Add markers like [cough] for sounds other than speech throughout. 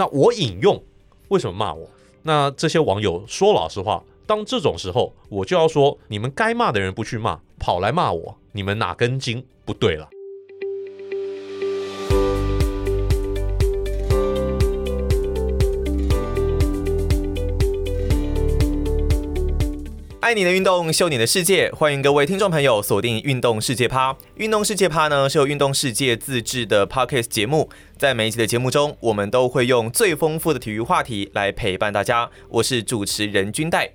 那我引用，为什么骂我？那这些网友说老实话，当这种时候，我就要说，你们该骂的人不去骂，跑来骂我，你们哪根筋不对了？爱你的运动，秀你的世界，欢迎各位听众朋友锁定《运动世界趴》。《运动世界趴》呢是由运动世界自制的 Podcast 节目，在每一集的节目中，我们都会用最丰富的体育话题来陪伴大家。我是主持人君代。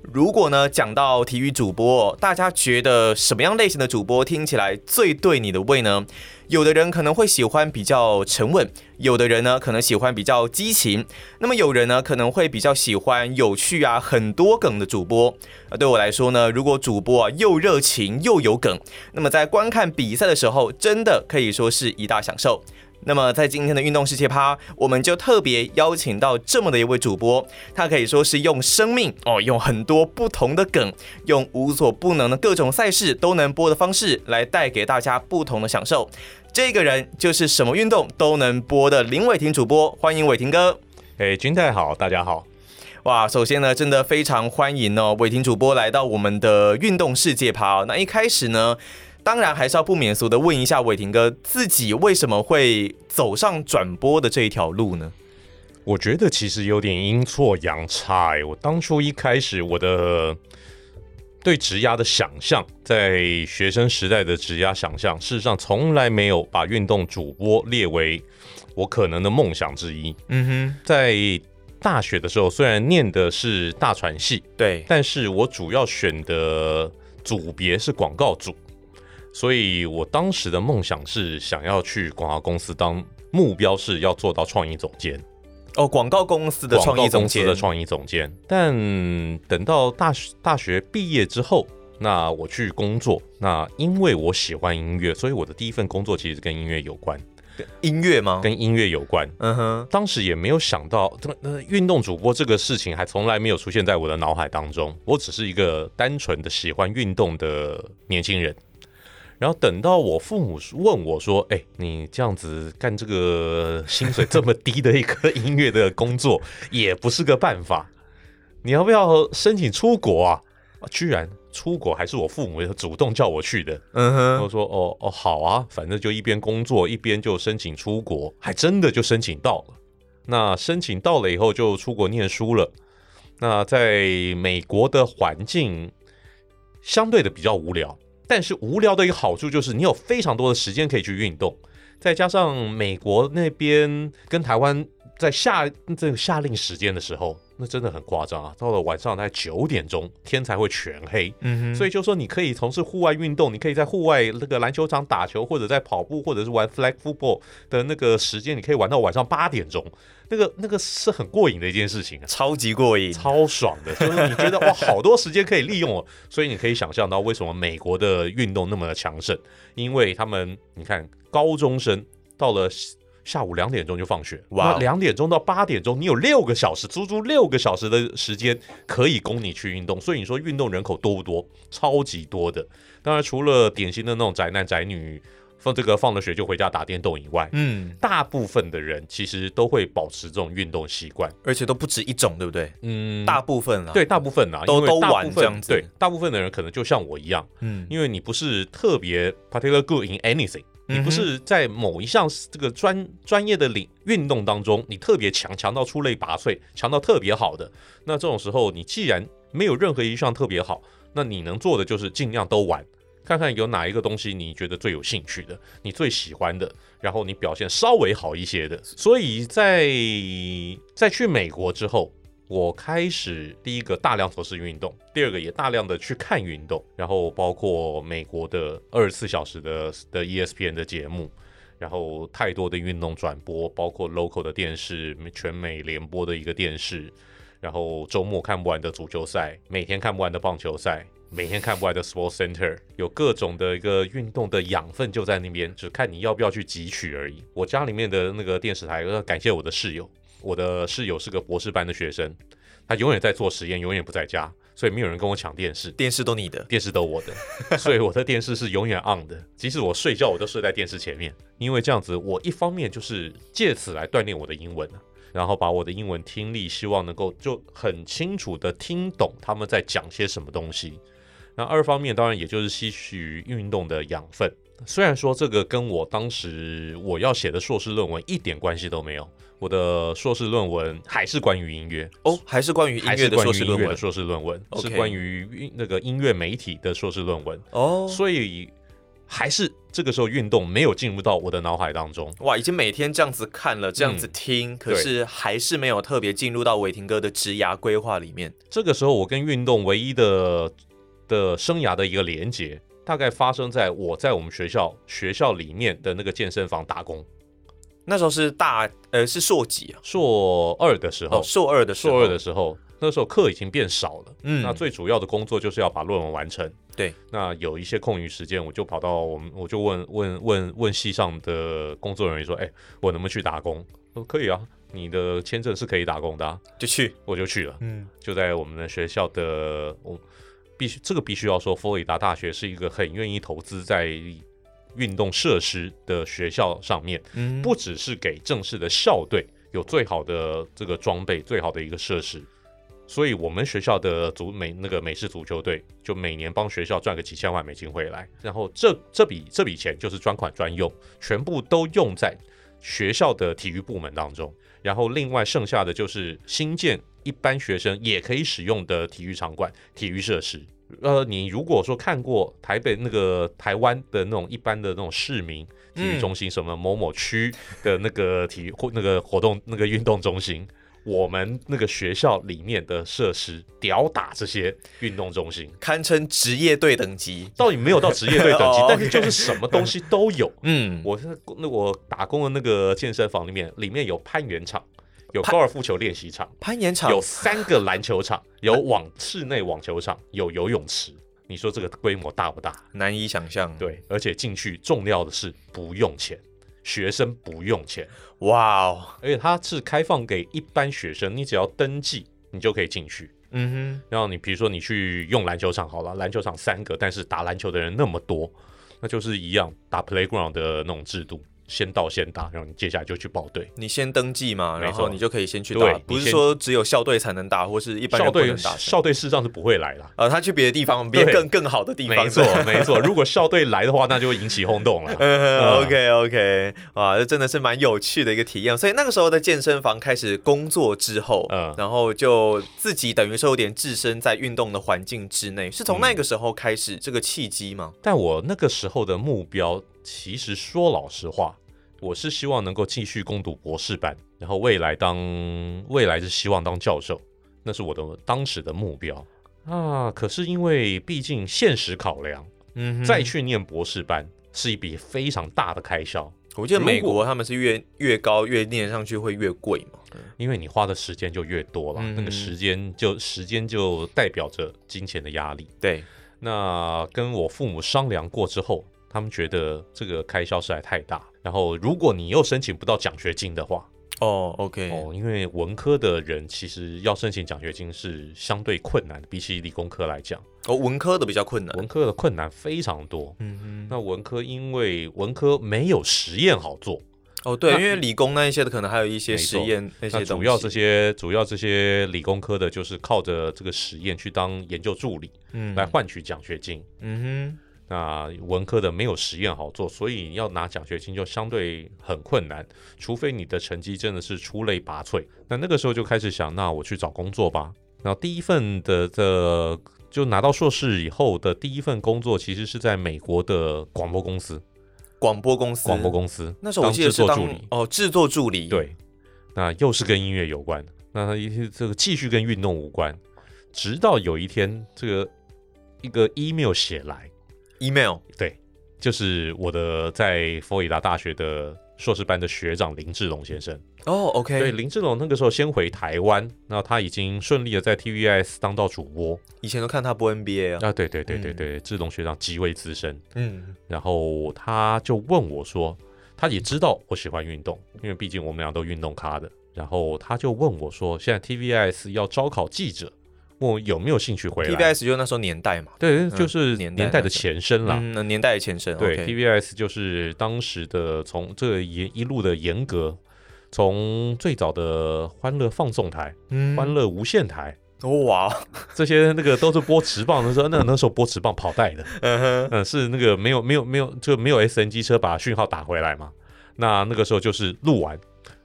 如果呢讲到体育主播，大家觉得什么样类型的主播听起来最对你的胃呢？有的人可能会喜欢比较沉稳，有的人呢可能喜欢比较激情，那么有人呢可能会比较喜欢有趣啊很多梗的主播。啊，对我来说呢，如果主播啊又热情又有梗，那么在观看比赛的时候，真的可以说是一大享受。那么在今天的运动世界趴，我们就特别邀请到这么的一位主播，他可以说是用生命哦，用很多不同的梗，用无所不能的各种赛事都能播的方式来带给大家不同的享受。这个人就是什么运动都能播的林伟霆主播，欢迎伟霆哥。哎，君太好，大家好。哇，首先呢，真的非常欢迎哦，伟霆主播来到我们的运动世界趴。那一开始呢，当然还是要不免俗的问一下伟霆哥，自己为什么会走上转播的这一条路呢？我觉得其实有点阴错阳差哎，我当初一开始我的对职涯的想象，在学生时代的职涯想象，事实上从来没有把运动主播列为我可能的梦想之一。嗯哼，在大学的时候，虽然念的是大传系，对，但是我主要选的组别是广告组。所以我当时的梦想是想要去广告公司当，目标是要做到创意总监。哦，广告公司的创意总监的创意总监。但等到大学大学毕业之后，那我去工作，那因为我喜欢音乐，所以我的第一份工作其实跟音乐有关。音乐吗？跟音乐有关。嗯哼。当时也没有想到，这个运动主播这个事情还从来没有出现在我的脑海当中。我只是一个单纯的喜欢运动的年轻人。然后等到我父母问我说：“哎，你这样子干这个薪水这么低的一个音乐的工作，也不是个办法。你要不要申请出国啊？”居然出国还是我父母主动叫我去的。嗯哼，我说：“哦哦，好啊，反正就一边工作一边就申请出国，还真的就申请到了。那申请到了以后就出国念书了。那在美国的环境相对的比较无聊。”但是无聊的一个好处就是你有非常多的时间可以去运动，再加上美国那边跟台湾在下这个夏令时间的时候。那真的很夸张啊！到了晚上大概九点钟，天才会全黑。嗯哼，所以就说你可以从事户外运动，你可以在户外那个篮球场打球，或者在跑步，或者是玩 flag football 的那个时间，你可以玩到晚上八点钟。那个那个是很过瘾的一件事情啊，超级过瘾，超爽的。就是你觉得哇，好多时间可以利用哦，所以你可以想象到为什么美国的运动那么的强盛，因为他们你看高中生到了。下午两点钟就放学，哇！两点钟到八点钟，你有六个小时，足足六个小时的时间可以供你去运动。所以你说运动人口多不多？超级多的。当然，除了典型的那种宅男宅女，放这个放了学就回家打电动以外，嗯，大部分的人其实都会保持这种运动习惯，而且都不止一种，对不对？嗯，大部分啊，对，大部分啊，都都玩这样子。对，大部分的人可能就像我一样，嗯，因为你不是特别 particular good in anything。你不是在某一项这个专专业的领运动当中，你特别强，强到出类拔萃，强到特别好的，那这种时候，你既然没有任何一项特别好，那你能做的就是尽量都玩，看看有哪一个东西你觉得最有兴趣的，你最喜欢的，然后你表现稍微好一些的。所以在在去美国之后。我开始第一个大量从事运动，第二个也大量的去看运动，然后包括美国的二十四小时的的 ESPN 的节目，然后太多的运动转播，包括 local 的电视，全美联播的一个电视，然后周末看不完的足球赛，每天看不完的棒球赛，每天看不完的 Sports Center，有各种的一个运动的养分就在那边，只看你要不要去汲取而已。我家里面的那个电视台，要感谢我的室友。我的室友是个博士班的学生，他永远在做实验，永远不在家，所以没有人跟我抢电视。电视都你的，电视都我的，[laughs] 所以我的电视是永远 on 的，即使我睡觉，我都睡在电视前面。因为这样子，我一方面就是借此来锻炼我的英文，然后把我的英文听力，希望能够就很清楚的听懂他们在讲些什么东西。那二方面当然也就是吸取运动的养分。虽然说这个跟我当时我要写的硕士论文一点关系都没有，我的硕士论文还是关于音乐哦，还是关于音乐的硕士论文，硕士论文是关于那个音乐媒体的硕士论文哦，所以还是这个时候运动没有进入到我的脑海当中。哇，已经每天这样子看了，这样子听，嗯、可是还是没有特别进入到伟霆哥的职涯规划里面。这个时候我跟运动唯一的的生涯的一个连接。大概发生在我在我们学校学校里面的那个健身房打工，那时候是大呃是硕几啊？硕二的时候，硕二的硕二的时候，那时候课已经变少了。嗯，那最主要的工作就是要把论文完成。对，那有一些空余时间，我就跑到我们，我就问问问问系上的工作人员说：“哎，我能不能去打工？”说：“可以啊，你的签证是可以打工的啊。”就去，我就去了。嗯，就在我们的学校的我。必须，这个必须要说，佛罗里达大学是一个很愿意投资在运动设施的学校上面，嗯，不只是给正式的校队有最好的这个装备、最好的一个设施，所以我们学校的足美那个美式足球队就每年帮学校赚个几千万美金回来，然后这这笔这笔钱就是专款专用，全部都用在学校的体育部门当中，然后另外剩下的就是新建。一般学生也可以使用的体育场馆、体育设施。呃，你如果说看过台北那个台湾的那种一般的那种市民体育中心，什么某某区的那个体育或那个活动那个运动中心，我们那个学校里面的设施吊打这些运动中心，堪称职业队等级。到底没有到职业队等级，[laughs] 但是就是什么东西都有。嗯，我是那我打工的那个健身房里面，里面有攀岩场。有高尔夫球练习场、攀岩场，有三个篮球场，有网室内网球场，有游泳池。你说这个规模大不大？难以想象。对，而且进去重要的是不用钱，学生不用钱。哇哦！而且它是开放给一般学生，你只要登记，你就可以进去。嗯哼。然后你比如说你去用篮球场好了，篮球场三个，但是打篮球的人那么多，那就是一样打 playground 的那种制度。先到先打，然后你接下来就去报队。你先登记嘛，然后你就可以先去打。不是说只有校队才能打，或是一般校队能打。校队事实上是不会来了。呃，他去别的地方，别更更好的地方。没错，没错。如果校队来的话，那就会引起轰动了。[laughs] OK OK，哇，这真的是蛮有趣的一个体验。所以那个时候在健身房开始工作之后，嗯，然后就自己等于说有点置身在运动的环境之内。是从那个时候开始这个契机吗？但我那个时候的目标。其实说老实话，我是希望能够继续攻读博士班，然后未来当未来是希望当教授，那是我的当时的目标啊。可是因为毕竟现实考量，嗯，再去念博士班是一笔非常大的开销。我记得美国他们是越越高越念上去会越贵嘛，因为你花的时间就越多了，嗯、那个时间就时间就代表着金钱的压力。对，那跟我父母商量过之后。他们觉得这个开销实在太大，然后如果你又申请不到奖学金的话，哦，OK，哦，因为文科的人其实要申请奖学金是相对困难的，比起理工科来讲，哦，文科的比较困难，文科的困难非常多。嗯哼，那文科因为文科没有实验好做，哦，对，因为理工那一些的可能还有一些实验那些主要这些主要这些理工科的就是靠着这个实验去当研究助理，嗯，来换取奖学金。嗯哼。那文科的没有实验好做，所以要拿奖学金就相对很困难，除非你的成绩真的是出类拔萃。那那个时候就开始想，那我去找工作吧。然后第一份的的就拿到硕士以后的第一份工作，其实是在美国的广播公司。广播公司，广播公司。那时候我记得是当制作助理哦，制作助理。对，那又是跟音乐有关。那他一这个继续跟运动无关，直到有一天，这个一个 email 写来。Email 对，就是我的在佛罗里达大学的硕士班的学长林志龙先生。哦、oh，OK，对，林志龙那个时候先回台湾，那他已经顺利的在 TVBS 当到主播。以前都看他播 NBA 啊。啊，对对对对对，嗯、志龙学长极为资深。嗯，然后他就问我说，他也知道我喜欢运动，因为毕竟我们俩都运动咖的。然后他就问我说，现在 TVBS 要招考记者。问我有没有兴趣回来？TVBS 就是那时候年代嘛，对，就是年代的前身了。嗯，年代的前身。对，TVBS 就是当时的从这个严一路的严格从最早的欢乐放送台、嗯、欢乐无线台，哇，[laughs] 这些那个都是播职棒的时候，那那时候播职棒跑带的，嗯哼，嗯，是那个没有没有没有就没有 SN 机车把讯号打回来嘛？那那个时候就是录完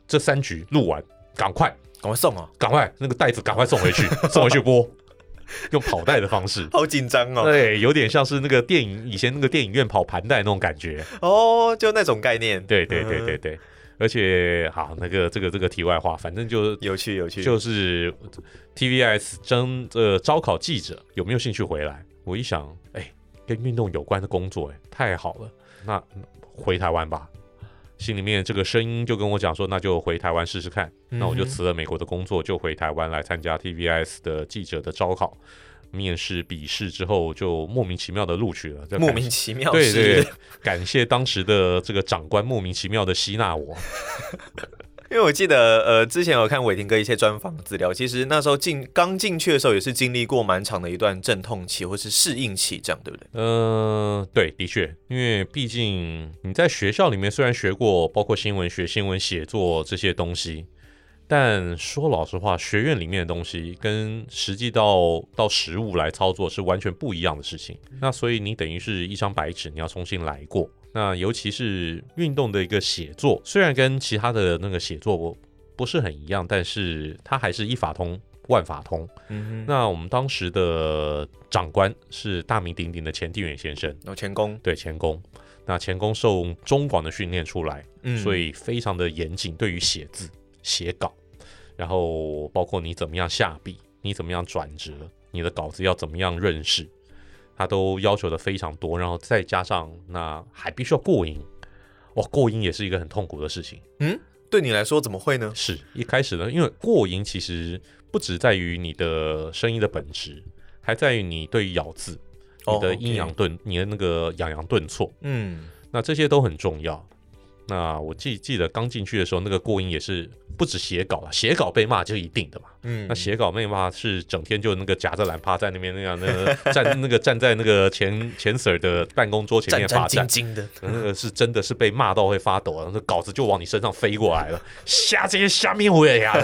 这三局录完，赶快赶快送啊，赶快那个袋子赶快送回去，[laughs] 送回去播。用跑带的方式，好紧张哦。对，有点像是那个电影以前那个电影院跑盘带那种感觉哦，就那种概念。对对对对对，而且好那个这个这个题外话，反正就有趣有趣，就是 TVS 征呃招考记者有没有兴趣回来？我一想，哎，跟运动有关的工作，哎，太好了，那回台湾吧。心里面这个声音就跟我讲说，那就回台湾试试看。那我就辞了美国的工作，就回台湾来参加 TVS 的记者的招考。面试、笔试之后，就莫名其妙的录取了。莫名其妙，对对对，感谢当时的这个长官莫名其妙的吸纳我。因为我记得，呃，之前有看伟霆哥一些专访资料，其实那时候进刚进去的时候，也是经历过蛮长的一段阵痛期或是适应期，这样对不对？嗯、对，的确，因为毕竟你在学校里面虽然学过，包括新闻学、新闻写作这些东西，但说老实话，学院里面的东西跟实际到到实务来操作是完全不一样的事情。那所以你等于是一张白纸，你要重新来过。那尤其是运动的一个写作，虽然跟其他的那个写作不是很一样，但是它还是一法通万法通。嗯，那我们当时的长官是大名鼎鼎的钱定远先生，哦，钱工，对，钱工。那钱工受中广的训练出来，嗯，所以非常的严谨，对于写字、写稿，然后包括你怎么样下笔，你怎么样转折，你的稿子要怎么样润饰。他都要求的非常多，然后再加上那还必须要过音，哇，过音也是一个很痛苦的事情。嗯，对你来说怎么会呢？是一开始呢，因为过音其实不只在于你的声音的本质，还在于你对于咬字、你的阴阳顿、你的那个抑扬顿挫，嗯，那这些都很重要。那我记记得刚进去的时候，那个过音也是不止写稿了，写稿被骂就一定的嘛。嗯，那写稿妹嘛是整天就那个夹着懒趴在那边那样，那个站那个站在那个前前 Sir 的办公桌前面发战，战兢兢的，那个是真的是被骂到会发抖啊，那稿子就往你身上飞过来了，[laughs] 瞎这些瞎面虎呀，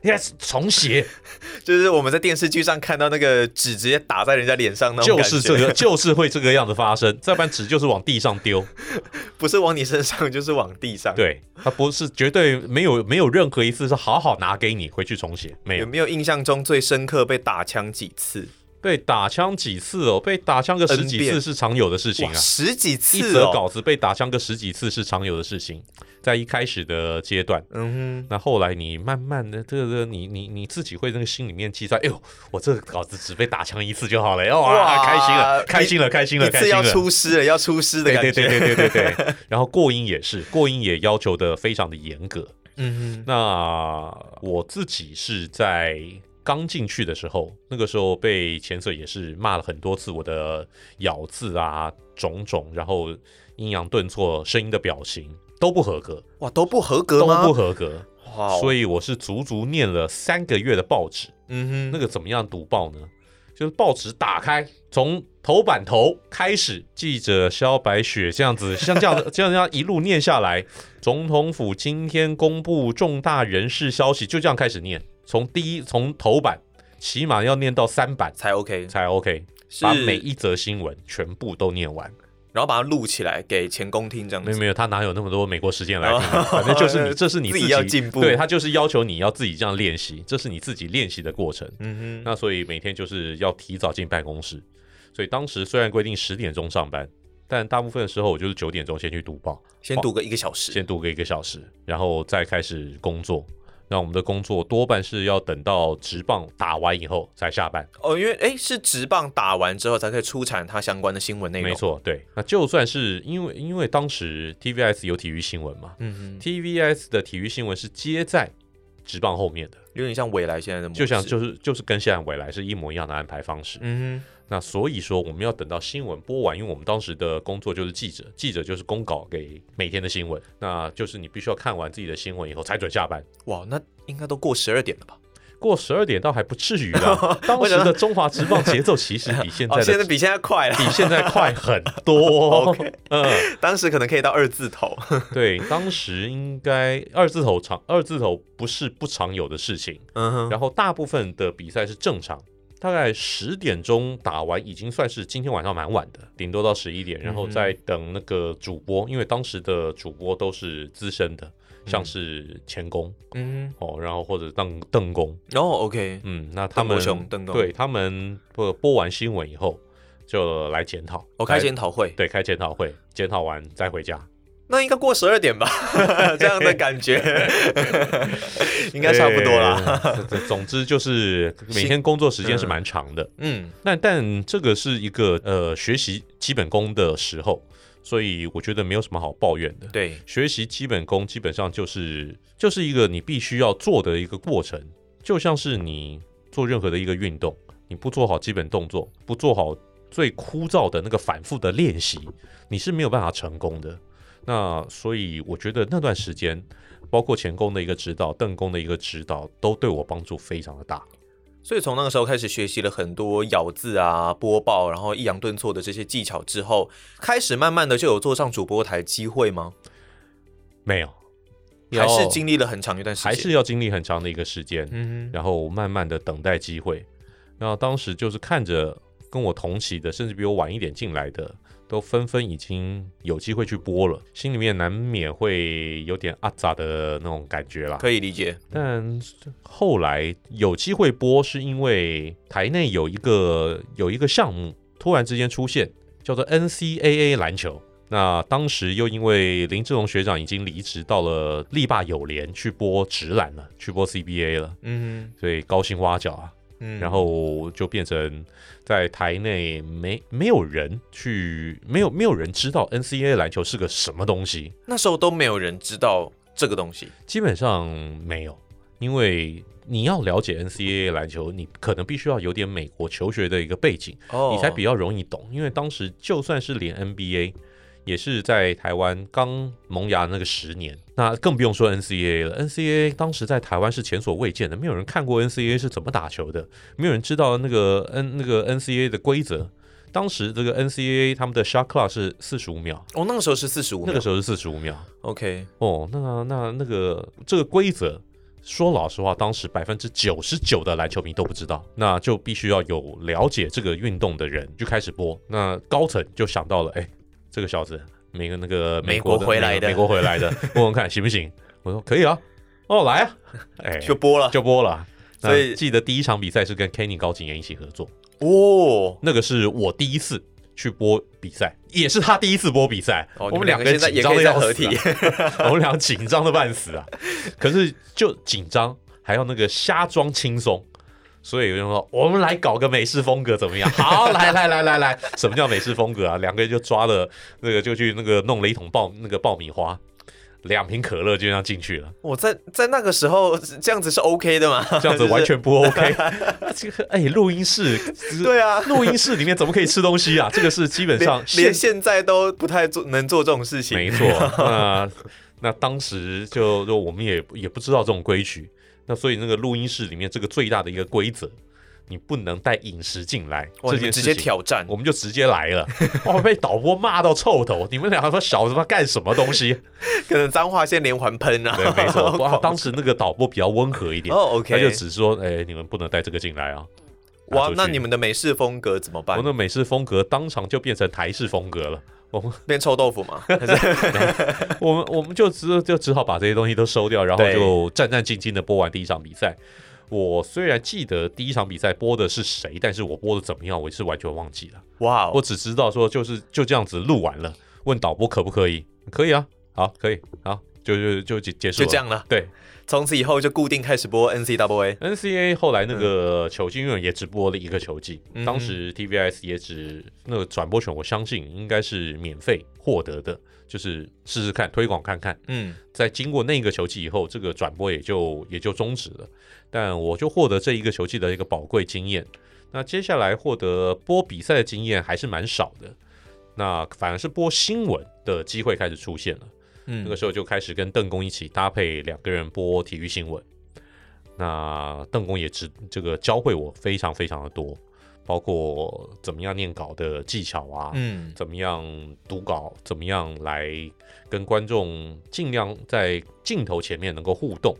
应该是重写，[laughs] 就是我们在电视剧上看到那个纸直接打在人家脸上那种就是这个，就是会这个样子发生，再不然纸就是往地上丢，[laughs] 不是往你身上就是往。往地上，对，他不是绝对没有没有任何一次是好好拿给你回去重写，没有。有没有印象中最深刻被打枪几次？被打枪几次哦？被打枪个十几次是常有的事情啊，十几次，一则稿子被打枪个十几次是常有的事情，在一开始的阶段，嗯哼，那后来你慢慢的这个你你你自己会那个心里面计算，哎呦，我这个稿子只被打枪一次就好了，哇，开心了，开心了，开心了，开心了，要出师了，要出师的感觉，对对对对对对，然后过音也是，过音也要求的非常的严格，嗯哼，那我自己是在。刚进去的时候，那个时候被前色也是骂了很多次，我的咬字啊，种种，然后阴阳顿挫，声音的表情都不合格。哇，都不合格吗？都不合格。哇，所以我是足足念了三个月的报纸。嗯哼，那个怎么样读报呢？就是报纸打开，从头版头开始，记者萧白雪这样子，像这样的这样这样一路念下来，总统府今天公布重大人事消息，就这样开始念。从第一从头版，起码要念到三版才 OK，才 OK，把每一则新闻全部都念完，然后把它录起来给前工听这样子。没有没有，他哪有那么多美国时间来听？哦、反正就是你，这是你自己，自己要进步。对，他就是要求你要自己这样练习，这是你自己练习的过程。嗯哼，那所以每天就是要提早进办公室。所以当时虽然规定十点钟上班，但大部分的时候我就是九点钟先去读报，先读个一个小时，先读个一个小时，然后再开始工作。那我们的工作多半是要等到直棒打完以后才下班哦，因为哎，是直棒打完之后才可以出产它相关的新闻内容。没错，对。那就算是因为因为当时 TVS 有体育新闻嘛，嗯哼，TVS 的体育新闻是接在直棒后面的，有点像未来现在的模式，就像就是就是跟现在未来是一模一样的安排方式。嗯哼。那所以说，我们要等到新闻播完，因为我们当时的工作就是记者，记者就是公稿给每天的新闻，那就是你必须要看完自己的新闻以后才准下班。哇，那应该都过十二点了吧？过十二点倒还不至于啦。[laughs] 当时的中华职棒节奏其实比现在的、[laughs] 哦、现在比现在快了，比现在快很多。[laughs] okay, 嗯，当时可能可以到二字头。对，当时应该二字头常二字头不是不常有的事情。嗯哼，然后大部分的比赛是正常。大概十点钟打完，已经算是今天晚上蛮晚的，顶多到十一点，然后再等那个主播，嗯、因为当时的主播都是资深的，嗯、像是钱工，嗯哦，然后或者邓邓工，哦，OK，嗯，那他们对他们播播完新闻以后就来检讨，哦，开检讨会，对，开检讨会，检讨完再回家。那应该过十二点吧，[laughs] 这样的感觉 [laughs] 应该差不多啦。总之就是每天工作时间是蛮长的，嗯，那但这个是一个呃学习基本功的时候，所以我觉得没有什么好抱怨的。对，学习基本功基本上就是就是一个你必须要做的一个过程，就像是你做任何的一个运动，你不做好基本动作，不做好最枯燥的那个反复的练习，你是没有办法成功的。那所以我觉得那段时间，包括前工的一个指导，邓工的一个指导，都对我帮助非常的大。所以从那个时候开始学习了很多咬字啊、播报，然后抑扬顿挫的这些技巧之后，开始慢慢的就有坐上主播台机会吗？没有，还是经历了很长一段时间，还是要经历很长的一个时间，嗯，然后慢慢的等待机会。然后当时就是看着跟我同期的，甚至比我晚一点进来的。都纷纷已经有机会去播了，心里面难免会有点阿杂的那种感觉啦，可以理解。但后来有机会播，是因为台内有一个有一个项目突然之间出现，叫做 NCAA 篮球。那当时又因为林志龙学长已经离职到了力霸友联去播职篮了，去播 CBA 了，嗯，所以高薪挖角啊。嗯，然后就变成在台内没没有人去，没有没有人知道 NCAA 篮球是个什么东西。那时候都没有人知道这个东西，基本上没有。因为你要了解 NCAA 篮球，你可能必须要有点美国求学的一个背景，哦，你才比较容易懂。因为当时就算是连 NBA。也是在台湾刚萌芽那个十年，那更不用说 NCAA 了。NCAA 当时在台湾是前所未见的，没有人看过 NCAA 是怎么打球的，没有人知道那个 N 那个 NCAA 的规则。当时这个 NCAA 他们的 shot clock 是四十五秒，哦，那个时候是四十五，那个时候是四十五秒。OK，哦，那那那个这个规则，说老实话，当时百分之九十九的篮球迷都不知道，那就必须要有了解这个运动的人就开始播，那高层就想到了，哎。这个小子，每个那个美国，回来的，美国回来的，[laughs] 问问看行不行？我说可以啊，哦来啊，[laughs] 哎，就播了，就播了。所以记得第一场比赛是跟 Kenny 高景言一起合作哦，那个是我第一次去播比赛，也是他第一次播比赛。哦、我们两个人紧张的要死、啊，我们两个紧张的 [laughs] 半死啊！可是就紧张，还要那个瞎装轻松。所以有人说，我们来搞个美式风格怎么样？[laughs] 好，来来来来来，什么叫美式风格啊？两个人就抓了那个，就去那个弄了一桶爆那个爆米花，两瓶可乐就这样进去了。我在在那个时候这样子是 OK 的吗？这样子完全不 OK。[laughs] 这个哎，录音室对啊，录音室里面怎么可以吃东西啊？这个是基本上连，连现在都不太做能做这种事情。没错，那那当时就就我们也也不知道这种规矩。那所以那个录音室里面这个最大的一个规则，你不能带饮食进来。这件事情直接挑战，我们就直接来了。哇，被导播骂到臭头！你们两个说小子他干什么东西？[laughs] 可能脏话先连环喷啊。对，没错。[laughs] 哇，当时那个导播比较温和一点。哦，OK。他就只说，哎、欸，你们不能带这个进来啊。哇，那你们的美式风格怎么办？我们的美式风格当场就变成台式风格了。我们 [laughs] 变臭豆腐嘛？[laughs] 我们我们就只就只好把这些东西都收掉，然后就战战兢兢的播完第一场比赛。我虽然记得第一场比赛播的是谁，但是我播的怎么样，我是完全忘记了。哇 Wow，我只知道说就是就这样子录完了，问导播可不可以？可以啊，好，可以，好，就就就结结束了，就这样了。对。从此以后就固定开始播 NCAA，NCAA 后来那个球季因为也只播了一个球季，嗯、当时 TVS 也只那个转播权，我相信应该是免费获得的，就是试试看推广看看。嗯，在经过那个球季以后，这个转播也就也就终止了。但我就获得这一个球季的一个宝贵经验。那接下来获得播比赛的经验还是蛮少的，那反而是播新闻的机会开始出现了。嗯，那个时候就开始跟邓公一起搭配两个人播体育新闻。那那邓公也只这个教会我非常非常的多，包括怎么样念稿的技巧啊，嗯，怎么样读稿，怎么样来跟观众尽量在镜头前面能够互动，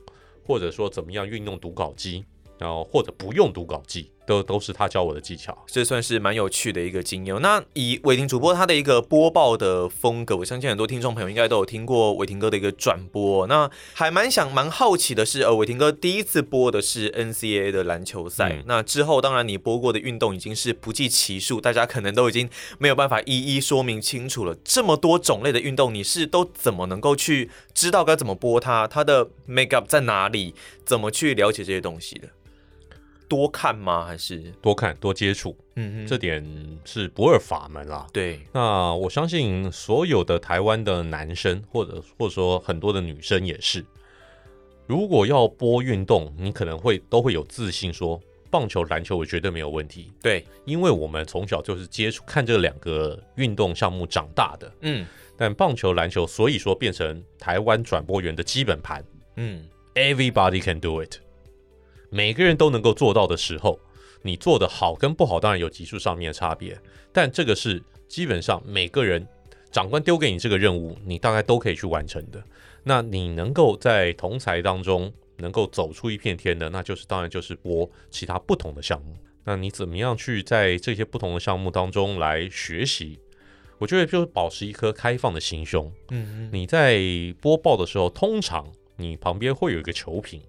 或者说怎么样运用读稿机，然后或者不用读稿机。都都是他教我的技巧，这算是蛮有趣的一个经验。那以伟霆主播他的一个播报的风格，我相信很多听众朋友应该都有听过伟霆哥的一个转播。那还蛮想蛮好奇的是，呃，伟霆哥第一次播的是 NCAA 的篮球赛，嗯、那之后当然你播过的运动已经是不计其数，大家可能都已经没有办法一一说明清楚了。这么多种类的运动，你是都怎么能够去知道该怎么播它？它的 make up 在哪里？怎么去了解这些东西的？多看吗？还是多看多接触？嗯嗯，这点是不二法门啦。对，那我相信所有的台湾的男生，或者或者说很多的女生也是，如果要播运动，你可能会都会有自信说，棒球、篮球我绝对没有问题。对，因为我们从小就是接触看这两个运动项目长大的。嗯，但棒球、篮球，所以说变成台湾转播员的基本盘。嗯，Everybody can do it。每个人都能够做到的时候，你做得好跟不好当然有级数上面的差别，但这个是基本上每个人长官丢给你这个任务，你大概都可以去完成的。那你能够在同才当中能够走出一片天的，那就是当然就是播其他不同的项目。那你怎么样去在这些不同的项目当中来学习？我觉得就是保持一颗开放的心胸。嗯嗯，你在播报的时候，通常你旁边会有一个球评。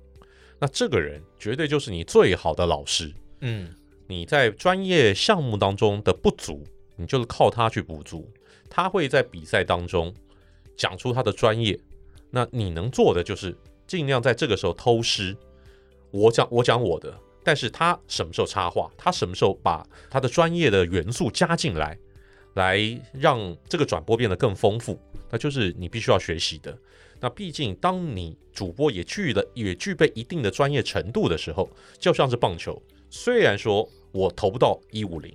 那这个人绝对就是你最好的老师，嗯，你在专业项目当中的不足，你就是靠他去补足。他会在比赛当中讲出他的专业，那你能做的就是尽量在这个时候偷师。我讲我讲我的，但是他什么时候插话，他什么时候把他的专业的元素加进来，来让这个转播变得更丰富，那就是你必须要学习的。那毕竟，当你主播也具了也具备一定的专业程度的时候，就像是棒球，虽然说我投不到一五零，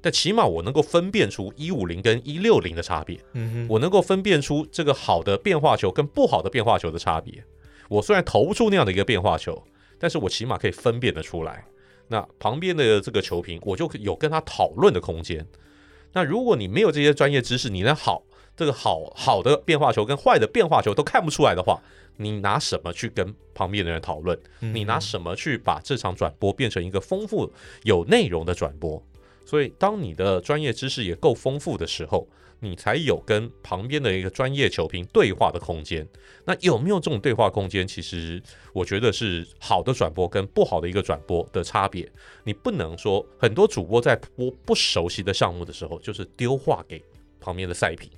但起码我能够分辨出一五零跟一六零的差别。嗯哼，我能够分辨出这个好的变化球跟不好的变化球的差别。我虽然投不出那样的一个变化球，但是我起码可以分辨得出来。那旁边的这个球评，我就有跟他讨论的空间。那如果你没有这些专业知识，你能好？这个好好的变化球跟坏的变化球都看不出来的话，你拿什么去跟旁边的人讨论？你拿什么去把这场转播变成一个丰富有内容的转播？所以，当你的专业知识也够丰富的时候，你才有跟旁边的一个专业球评对话的空间。那有没有这种对话空间？其实我觉得是好的转播跟不好的一个转播的差别。你不能说很多主播在播不熟悉的项目的时候，就是丢话给旁边的赛评。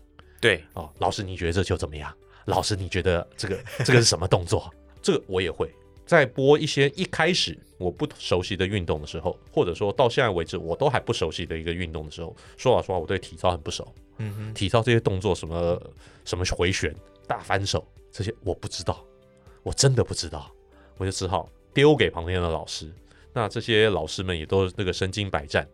对哦，老师，你觉得这球怎么样？老师，你觉得这个 [laughs] 这个是什么动作？这个我也会在播一些一开始我不熟悉的运动的时候，或者说到现在为止我都还不熟悉的一个运动的时候，说老实话，我对体操很不熟。嗯哼，体操这些动作，什么什么回旋、大翻手这些，我不知道，我真的不知道，我就只好丢给旁边的老师。那这些老师们也都那个身经百战。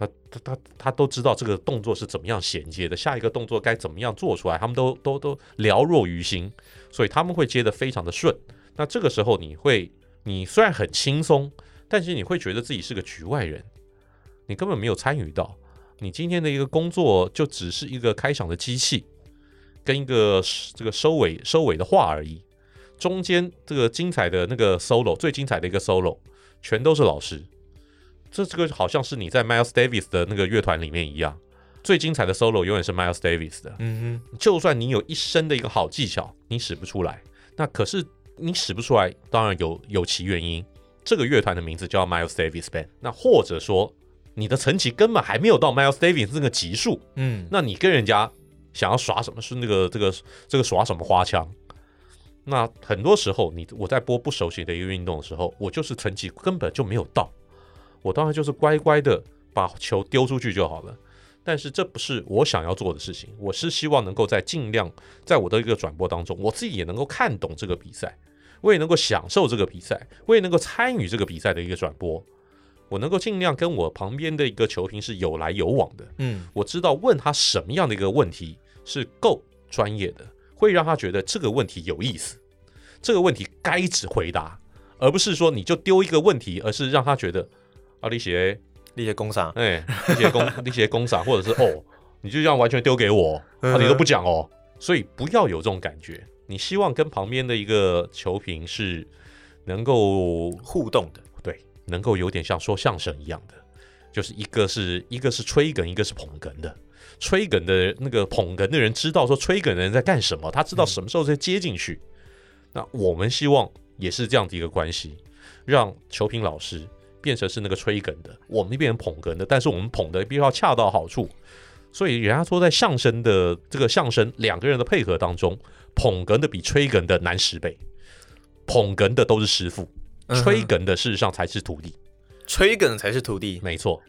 他他他他都知道这个动作是怎么样衔接的，下一个动作该怎么样做出来，他们都都都了若于心，所以他们会接得非常的顺。那这个时候你会，你虽然很轻松，但是你会觉得自己是个局外人，你根本没有参与到，你今天的一个工作就只是一个开场的机器，跟一个这个收尾收尾的话而已，中间这个精彩的那个 solo，最精彩的一个 solo，全都是老师。这这个好像是你在 Miles Davis 的那个乐团里面一样，最精彩的 solo 永远是 Miles Davis 的。嗯哼，就算你有一身的一个好技巧，你使不出来，那可是你使不出来，当然有有其原因。这个乐团的名字叫 Miles Davis Band。那或者说你的层级根本还没有到 Miles Davis 那个级数，嗯，那你跟人家想要耍什么是那个这个这个耍什么花枪？那很多时候你我在播不熟悉的一个运动的时候，我就是层级根本就没有到。我当然就是乖乖的把球丢出去就好了，但是这不是我想要做的事情。我是希望能够在尽量在我的一个转播当中，我自己也能够看懂这个比赛，我也能够享受这个比赛，我也能够参与这个比赛的一个转播。我能够尽量跟我旁边的一个球评是有来有往的。嗯，我知道问他什么样的一个问题是够专业的，会让他觉得这个问题有意思，这个问题该只回答。而不是说你就丢一个问题，而是让他觉得啊，你写你写工厂，哎，你写工你写工厂，或者是哦，你就这样完全丢给我，啊，你都不讲哦，所以不要有这种感觉。你希望跟旁边的一个球评是能够互动的，对，能够有点像说相声一样的，就是一个是一个是吹梗，一个是捧哏的。吹梗的那个捧哏的人知道说吹梗的人在干什么，他知道什么时候再接进去。嗯、那我们希望也是这样的一个关系，让球评老师变成是那个吹梗的，我们那边捧哏的，但是我们捧的必须要恰到好处。所以人家说在相声的这个相声两个人的配合当中，捧哏的比吹梗的难十倍。捧哏的都是师傅，吹梗的事实上才是徒弟。嗯、吹梗才是徒弟，没错。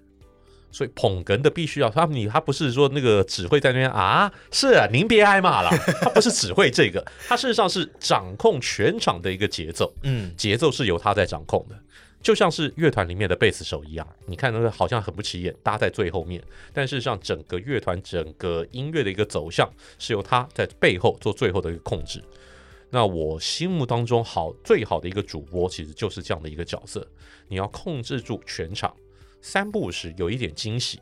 所以捧哏的必须要他你他不是说那个只会在那边啊，是啊，您别挨骂了，他不是只会这个，他事实上是掌控全场的一个节奏，嗯，节奏是由他在掌控的，就像是乐团里面的贝斯手一样，你看那个好像很不起眼，搭在最后面，但事实上整个乐团整个音乐的一个走向是由他在背后做最后的一个控制。那我心目当中好最好的一个主播其实就是这样的一个角色，你要控制住全场。三不五时有一点惊喜，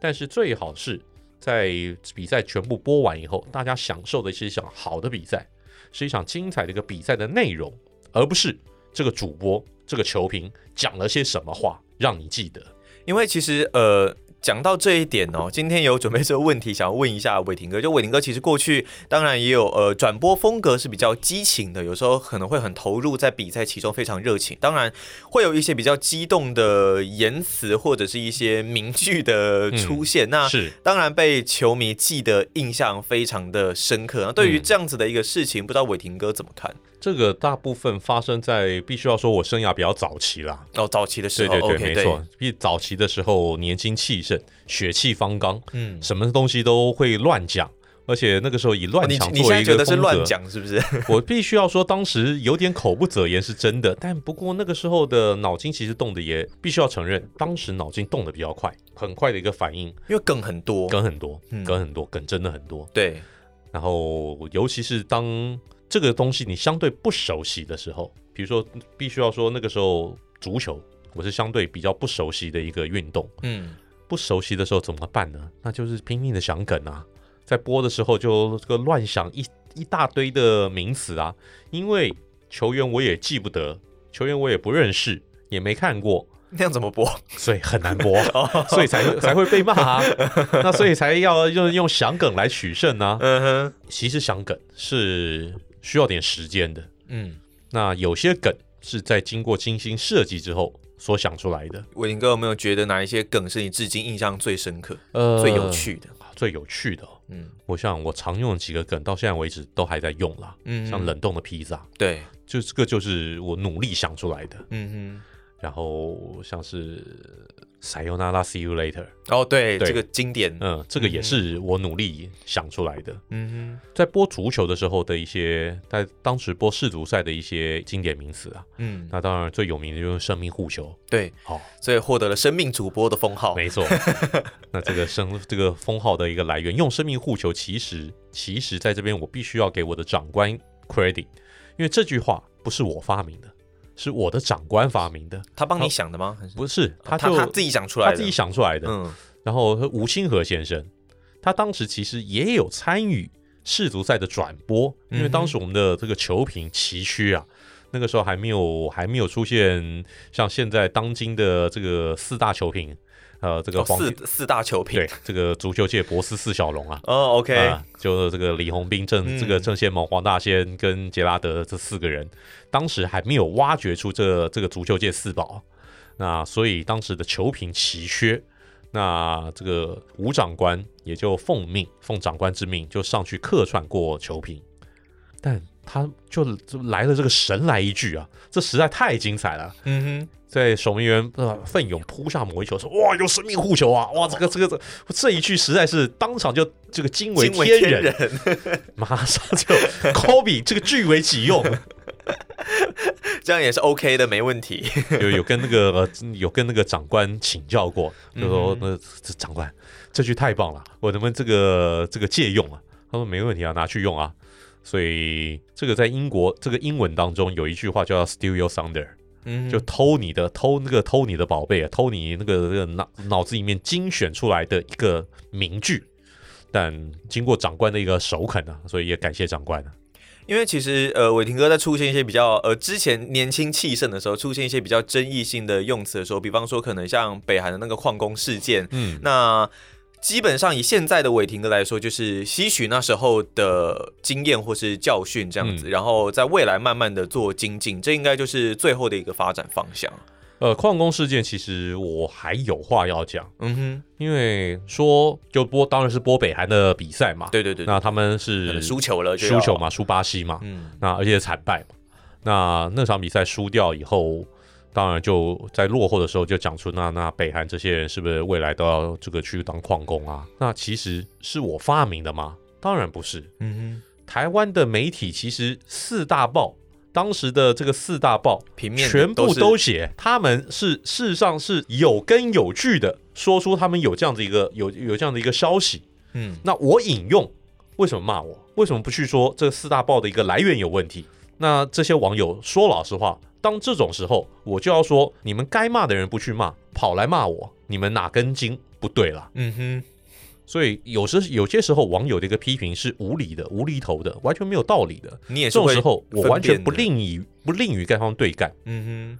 但是最好是在比赛全部播完以后，大家享受的是一场好的比赛，是一场精彩的一个比赛的内容，而不是这个主播这个球评讲了些什么话让你记得。因为其实呃。讲到这一点哦，今天有准备这个问题，想要问一下伟霆哥。就伟霆哥其实过去当然也有呃转播风格是比较激情的，有时候可能会很投入在比赛其中，非常热情。当然会有一些比较激动的言辞或者是一些名句的出现。嗯、那是当然被球迷记得印象非常的深刻。那对于这样子的一个事情，嗯、不知道伟霆哥怎么看？这个大部分发生在必须要说我生涯比较早期啦。哦，早期的时候，对对对，okay, 没错。比早期的时候年轻气盛，血气方刚，嗯，什么东西都会乱讲，而且那个时候以乱讲作为一个风格。你现在觉得是乱讲是不是？[laughs] 我必须要说，当时有点口不择言是真的，但不过那个时候的脑筋其实动的也必须要承认，当时脑筋动的比较快，很快的一个反应，因为梗很多，梗很多，嗯、梗很多，梗真的很多。对，然后尤其是当。这个东西你相对不熟悉的时候，比如说必须要说那个时候足球，我是相对比较不熟悉的一个运动。嗯，不熟悉的时候怎么办呢？那就是拼命的想梗啊，在播的时候就这个乱想一一大堆的名词啊，因为球员我也记不得，球员我也不认识，也没看过。那样怎么播？所以很难播，[laughs] 所以才才会被骂啊。那所以才要用用想梗来取胜呢。嗯哼，其实想梗是需要点时间的。嗯，那有些梗是在经过精心设计之后所想出来的。伟霆哥有没有觉得哪一些梗是你至今印象最深刻、呃、最有趣的？最有趣的、哦，嗯，我想我常用的几个梗到现在为止都还在用啦。嗯，像冷冻的披萨，对，就这个就是我努力想出来的。嗯哼。然后像是 Sayonara See You Later 哦，对，对。这个经典，嗯，这个也是我努力想出来的。嗯哼，在播足球的时候的一些，在当时播世足赛的一些经典名词啊，嗯，那当然最有名的就是生命护球，对，好、哦，所以获得了生命主播的封号，没错。[laughs] 那这个生这个封号的一个来源，用生命护球，其实其实在这边我必须要给我的长官 credit，因为这句话不是我发明的。是我的长官发明的，他帮你想的吗？不是，他就、他自己想出来的，他自己想出来的。嗯，然后吴清河先生，他当时其实也有参与世足赛的转播，因为当时我们的这个球评崎岖啊，那个时候还没有还没有出现像现在当今的这个四大球评。呃，这个黄、哦、四四大球评，对这个足球界博斯四小龙啊，哦，OK，、呃、就这个李红斌、郑、嗯、这个郑先萌、黄大仙跟杰拉德这四个人，当时还没有挖掘出这这个足球界四宝，那所以当时的球评奇缺，那这个吴长官也就奉命奉长官之命就上去客串过球评，但他就就来了这个神来一句啊，这实在太精彩了，嗯哼。在守门员呃奋勇扑下某一球说，哇有生命护球啊，哇这个这个这这一句实在是当场就这个惊为天人，天人马上就 Kobe 这个据为己用，[laughs] 这样也是 OK 的，没问题。[laughs] 有有跟那个有跟那个长官请教过，就说那这长官这句太棒了，我能不能这个这个借用啊？他说没问题啊，拿去用啊。所以这个在英国这个英文当中有一句话叫 Steal Your Thunder。嗯，就偷你的偷那个偷你的宝贝啊，偷你那个那个脑脑子里面精选出来的一个名句，但经过长官的一个首肯啊，所以也感谢长官啊。因为其实呃，伟霆哥在出现一些比较呃之前年轻气盛的时候，出现一些比较争议性的用词的时候，比方说可能像北韩的那个矿工事件，嗯，那基本上以现在的伟霆哥来说，就是吸取那时候的经验或是教训这样子，嗯，然后在未来慢慢的做精进，这应该就是最后的一个发展方向。呃，矿工事件其实我还有话要讲，嗯哼，因为说就播当然是播北韩的比赛嘛，对对对，那他们是输球了，输球嘛，输巴西嘛，嗯，那而且惨败嘛，那那场比赛输掉以后，当然就在落后的时候就讲出那那北韩这些人是不是未来都要这个去当矿工啊？那其实是我发明的吗？当然不是，嗯哼，台湾的媒体其实四大报。当时的这个四大报平面全部都写，他们是事实上是有根有据的，说出他们有这样的一个有有这样的一个消息。嗯，那我引用，为什么骂我？为什么不去说这四大报的一个来源有问题？那这些网友说老实话，当这种时候，我就要说，你们该骂的人不去骂，跑来骂我，你们哪根筋不对了？嗯哼。所以有时有些时候网友的一个批评是无理的、无厘头的，完全没有道理的。你也是这种时候，我完全不吝于不吝于跟他们对干。嗯哼。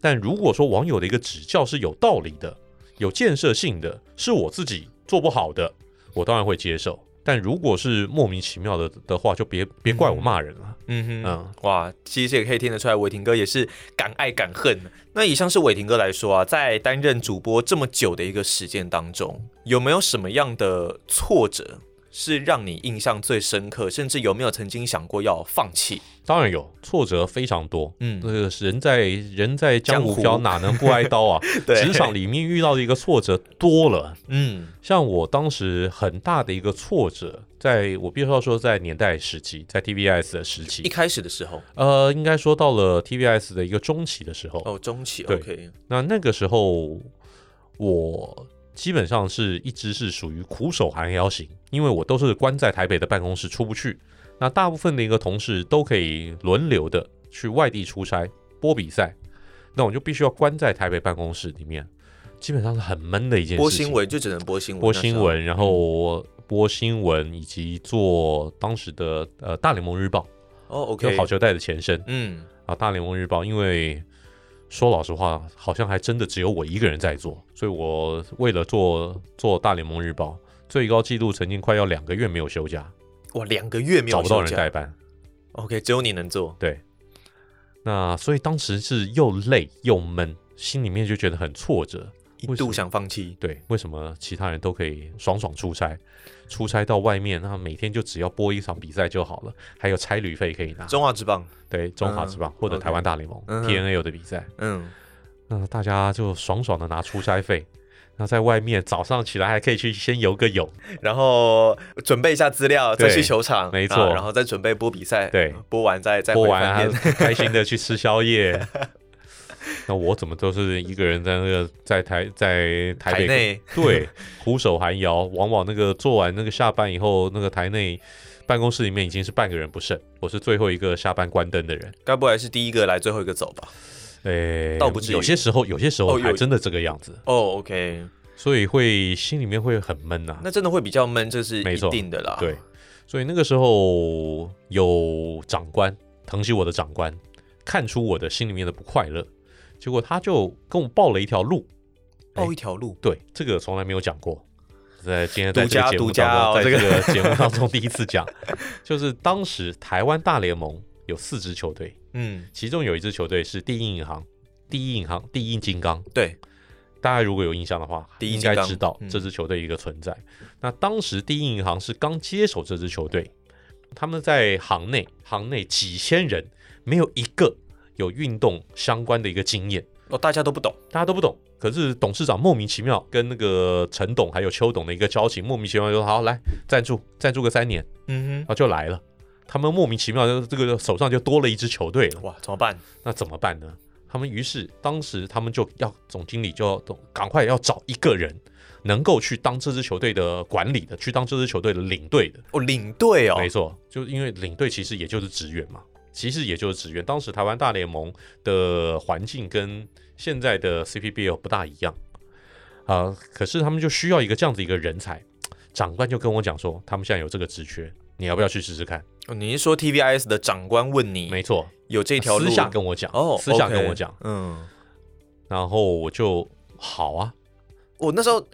但如果说网友的一个指教是有道理的、有建设性的，是我自己做不好的，我当然会接受。但如果是莫名其妙的的话，就别别怪我骂人了。嗯哼，嗯，哇，其实也可以听得出来，伟霆哥也是敢爱敢恨。那以上是伟霆哥来说啊，在担任主播这么久的一个时间当中，有没有什么样的挫折？是让你印象最深刻，甚至有没有曾经想过要放弃？当然有，挫折非常多。嗯，那个人在人在江湖 [laughs] 飘，哪能不挨刀啊？[laughs] 对，职场里面遇到的一个挫折多了。嗯，像我当时很大的一个挫折，在我必须要说，在年代时期，在 TVBS 的时期，一开始的时候，呃，应该说到了 TVBS 的一个中期的时候。哦，中期对，OK。那那个时候我。基本上是一直是属于苦守寒窑型，因为我都是关在台北的办公室出不去。那大部分的一个同事都可以轮流的去外地出差播比赛，那我就必须要关在台北办公室里面，基本上是很闷的一件事情。播新闻就只能播新闻，播新闻，然后播新闻以及做当时的呃大联盟日报哦，OK，就好球带的前身，嗯啊大联盟日报，因为。说老实话，好像还真的只有我一个人在做，所以我为了做做大联盟日报，最高纪录曾经快要两个月没有休假。哇，两个月没有休假，找不到人代班。OK，只有你能做。对。那所以当时是又累又闷，心里面就觉得很挫折，一度想放弃。对，为什么其他人都可以爽爽出差？出差到外面，那每天就只要播一场比赛就好了，还有差旅费可以拿。中华职棒，对，中华职棒、嗯、或者台湾大联盟、TNA 的比赛，嗯，那大家就爽爽的拿出差费，那在外面早上起来还可以去先游个泳，然后准备一下资料，再去球场，没错、啊，然后再准备播比赛，对，播完再再播完开心的去吃宵夜。那我怎么都是一个人在那个在台在台北台内对苦守寒窑，往往那个做完那个下班以后，那个台内办公室里面已经是半个人不剩，我是最后一个下班关灯的人。该不会是第一个来，最后一个走吧？诶、欸，倒不至于。有些时候，有些时候还真的这个样子。哦，哦，OK。所以会心里面会很闷呐、啊。那真的会比较闷，这是一定的啦。对，所以那个时候有长官，疼惜我的长官，看出我的心里面的不快乐。结果他就跟我报了一条路，报一条路，欸、对，这个从来没有讲过，在今天在这个节目当中，独家哦、在这个。[laughs] 节目当中第一次讲，就是当时台湾大联盟有四支球队，嗯，其中有一支球队是第一银行，第一银行，第一金刚，对，大家如果有印象的话，第一应该知道这支球队一个存在。嗯、那当时第一银行是刚接手这支球队，他们在行内行内几千人，没有一个。有运动相关的一个经验哦，大家都不懂，大家都不懂。可是董事长莫名其妙跟那个陈董还有邱董的一个交情，莫名其妙就说好来赞助，赞助个三年，嗯哼，然后就来了。他们莫名其妙就这个手上就多了一支球队了，哇，怎么办？那怎么办呢？他们于是当时他们就要总经理就要赶快要找一个人能够去当这支球队的管理的，去当这支球队的领队的。哦，领队哦，没错，就因为领队其实也就是职员嘛。其实也就是职员。当时台湾大联盟的环境跟现在的 CPBL 不大一样啊、呃，可是他们就需要一个这样子一个人才。长官就跟我讲说，他们现在有这个职缺，你要不要去试试看？哦，你是说 TVIS 的长官问你？没错，有这条路。私下跟我讲哦，私下跟我讲，嗯，然后我就好啊，我那时候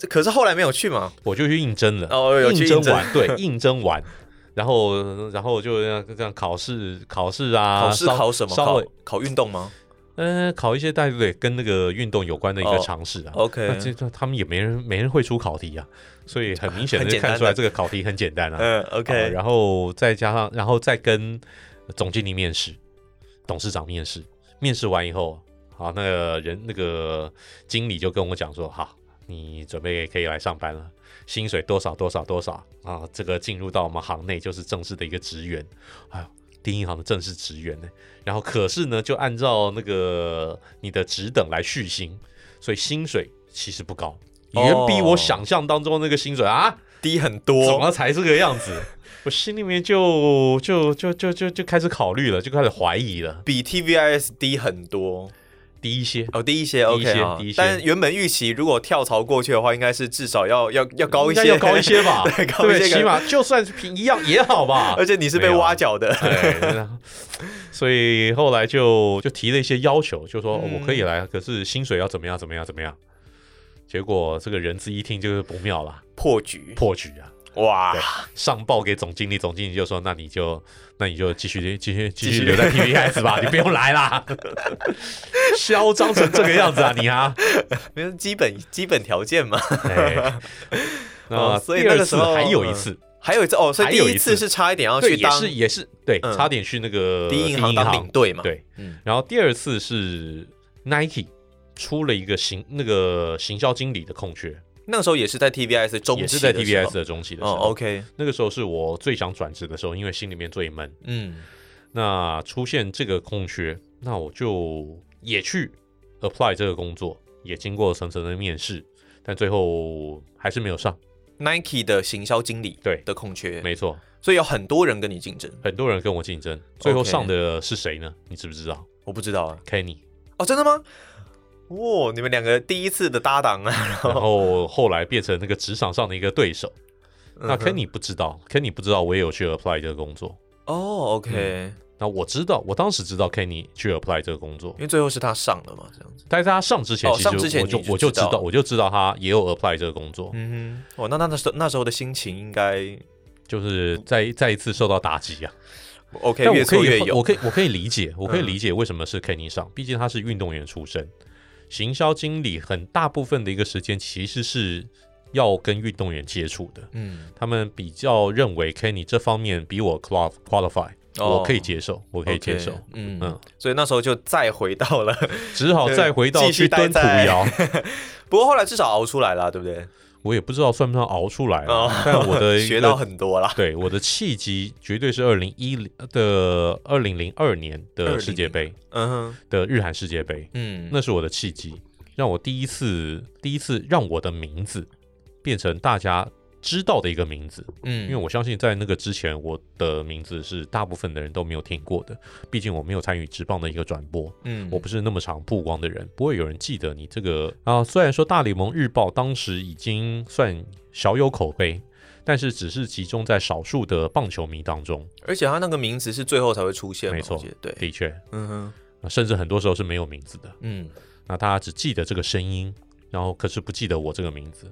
可是后来没有去嘛，我就去应征了。哦，有去应征完，对，应征完，然后然后就这样这样考试考试啊，考试考什么？稍微考考运动吗？嗯，考一些对对跟那个运动有关的一个尝试啊。Oh, OK，那这他们也没人没人会出考题啊，所以很明显的就看出来这个考题很简单啊。嗯，OK，啊，然后再加上，然后再跟总经理面试，董事长面试，面试完以后，好，那个人那个经理就跟我讲说，好，你准备可以来上班了，薪水多少多少多少啊，这个进入到我们行内就是正式的一个职员，哎呦。第一银行的正式职员呢，然后可是呢，就按照那个你的职等来续薪，所以薪水其实不高，远比我想象当中那个薪水啊低很多。怎么才这个样子？[laughs] 我心里面就就就就就就开始考虑了，就开始怀疑了，比 TVIS 低很多。低一些哦，低一些，OK 啊。但原本预期如果跳槽过去的话，应该是至少要要要高一些，要高一些吧？[laughs] 对，高一些，起码就算是平一样也好吧。而且你是被挖角的，对。所以后来就就提了一些要求，就说我可以来，可是薪水要怎么样？怎么样？怎么样？结果这个人资一听就是不妙了，破局，破局啊！哇！上报给总经理，总经理就说：“那你就，那你就继续继续继续留在 TVS 吧，[laughs] 你不用来啦。[laughs] ”嚣张成这个样子啊，你啊，没有基本基本条件嘛。[laughs] 那所以那个时候还有一次，还有一次哦，所以第一次是差一点要去当，也是也是对，差点去那个第一银行当领队嘛。对，然后第二次是 Nike 出了一个行那个行销经理的空缺。那个时候也是在 TVS 中期，也是在 TVS 的中期的时候。哦，OK，那个时候是我最想转职的时候，因为心里面最闷。嗯，那出现这个空缺，那我就也去 apply 这个工作，也经过层层的面试，但最后还是没有上。Nike 的行销经理对的空缺，没错，所以有很多人跟你竞争，很多人跟我竞争，最后上的是谁呢？你知不知道？我不知道啊，Kenny。哦，真的吗？哇、哦，你们两个第一次的搭档啊，然后后来变成那个职场上的一个对手。嗯、那 Kenny 不知道，Kenny 不知道我也有去 apply 这个工作。哦，OK、嗯。那我知道，我当时知道 Kenny 去 apply 这个工作，因为最后是他上了嘛，这样子。但是他上之前，其实我就、我就，我就知道，我就知道他也有 apply 这个工作。嗯哼，哦，那那那时那时候的心情应该就是再再一次受到打击啊。OK，但我可以越越我可以我可以理解，我可以理解为什么是 Kenny 上，毕竟他是运动员出身。行销经理很大部分的一个时间其实是要跟运动员接触的，嗯，他们比较认为 Kenny 这方面比我 qualify，我可以接受，我可以接受，嗯。嗯，所以那时候就再回到了，只好再回到去蹲土窑，[laughs] 不过后来至少熬出来了，对不对？我也不知道算不算熬出来了，但我的 [laughs] 学到很多了，对，我的契机绝对是二零一零的二零零二年的世界杯，嗯哼，的日韩世界杯，嗯，那是我的契机，让我第一次第一次让我的名字变成大家知道的一个名字，嗯，因为我相信在那个之前，我的名字是大部分的人都没有听过的。毕竟我没有参与职棒的一个转播，嗯，我不是那么常曝光的人，不会有人记得你这个啊。虽然说大联盟日报当时已经算小有口碑，但是只是集中在少数的棒球迷当中，而且他那个名字是最后才会出现，没错，对，的确，嗯哼，甚至很多时候是没有名字的，嗯，那大家只记得这个声音，然后可是不记得我这个名字。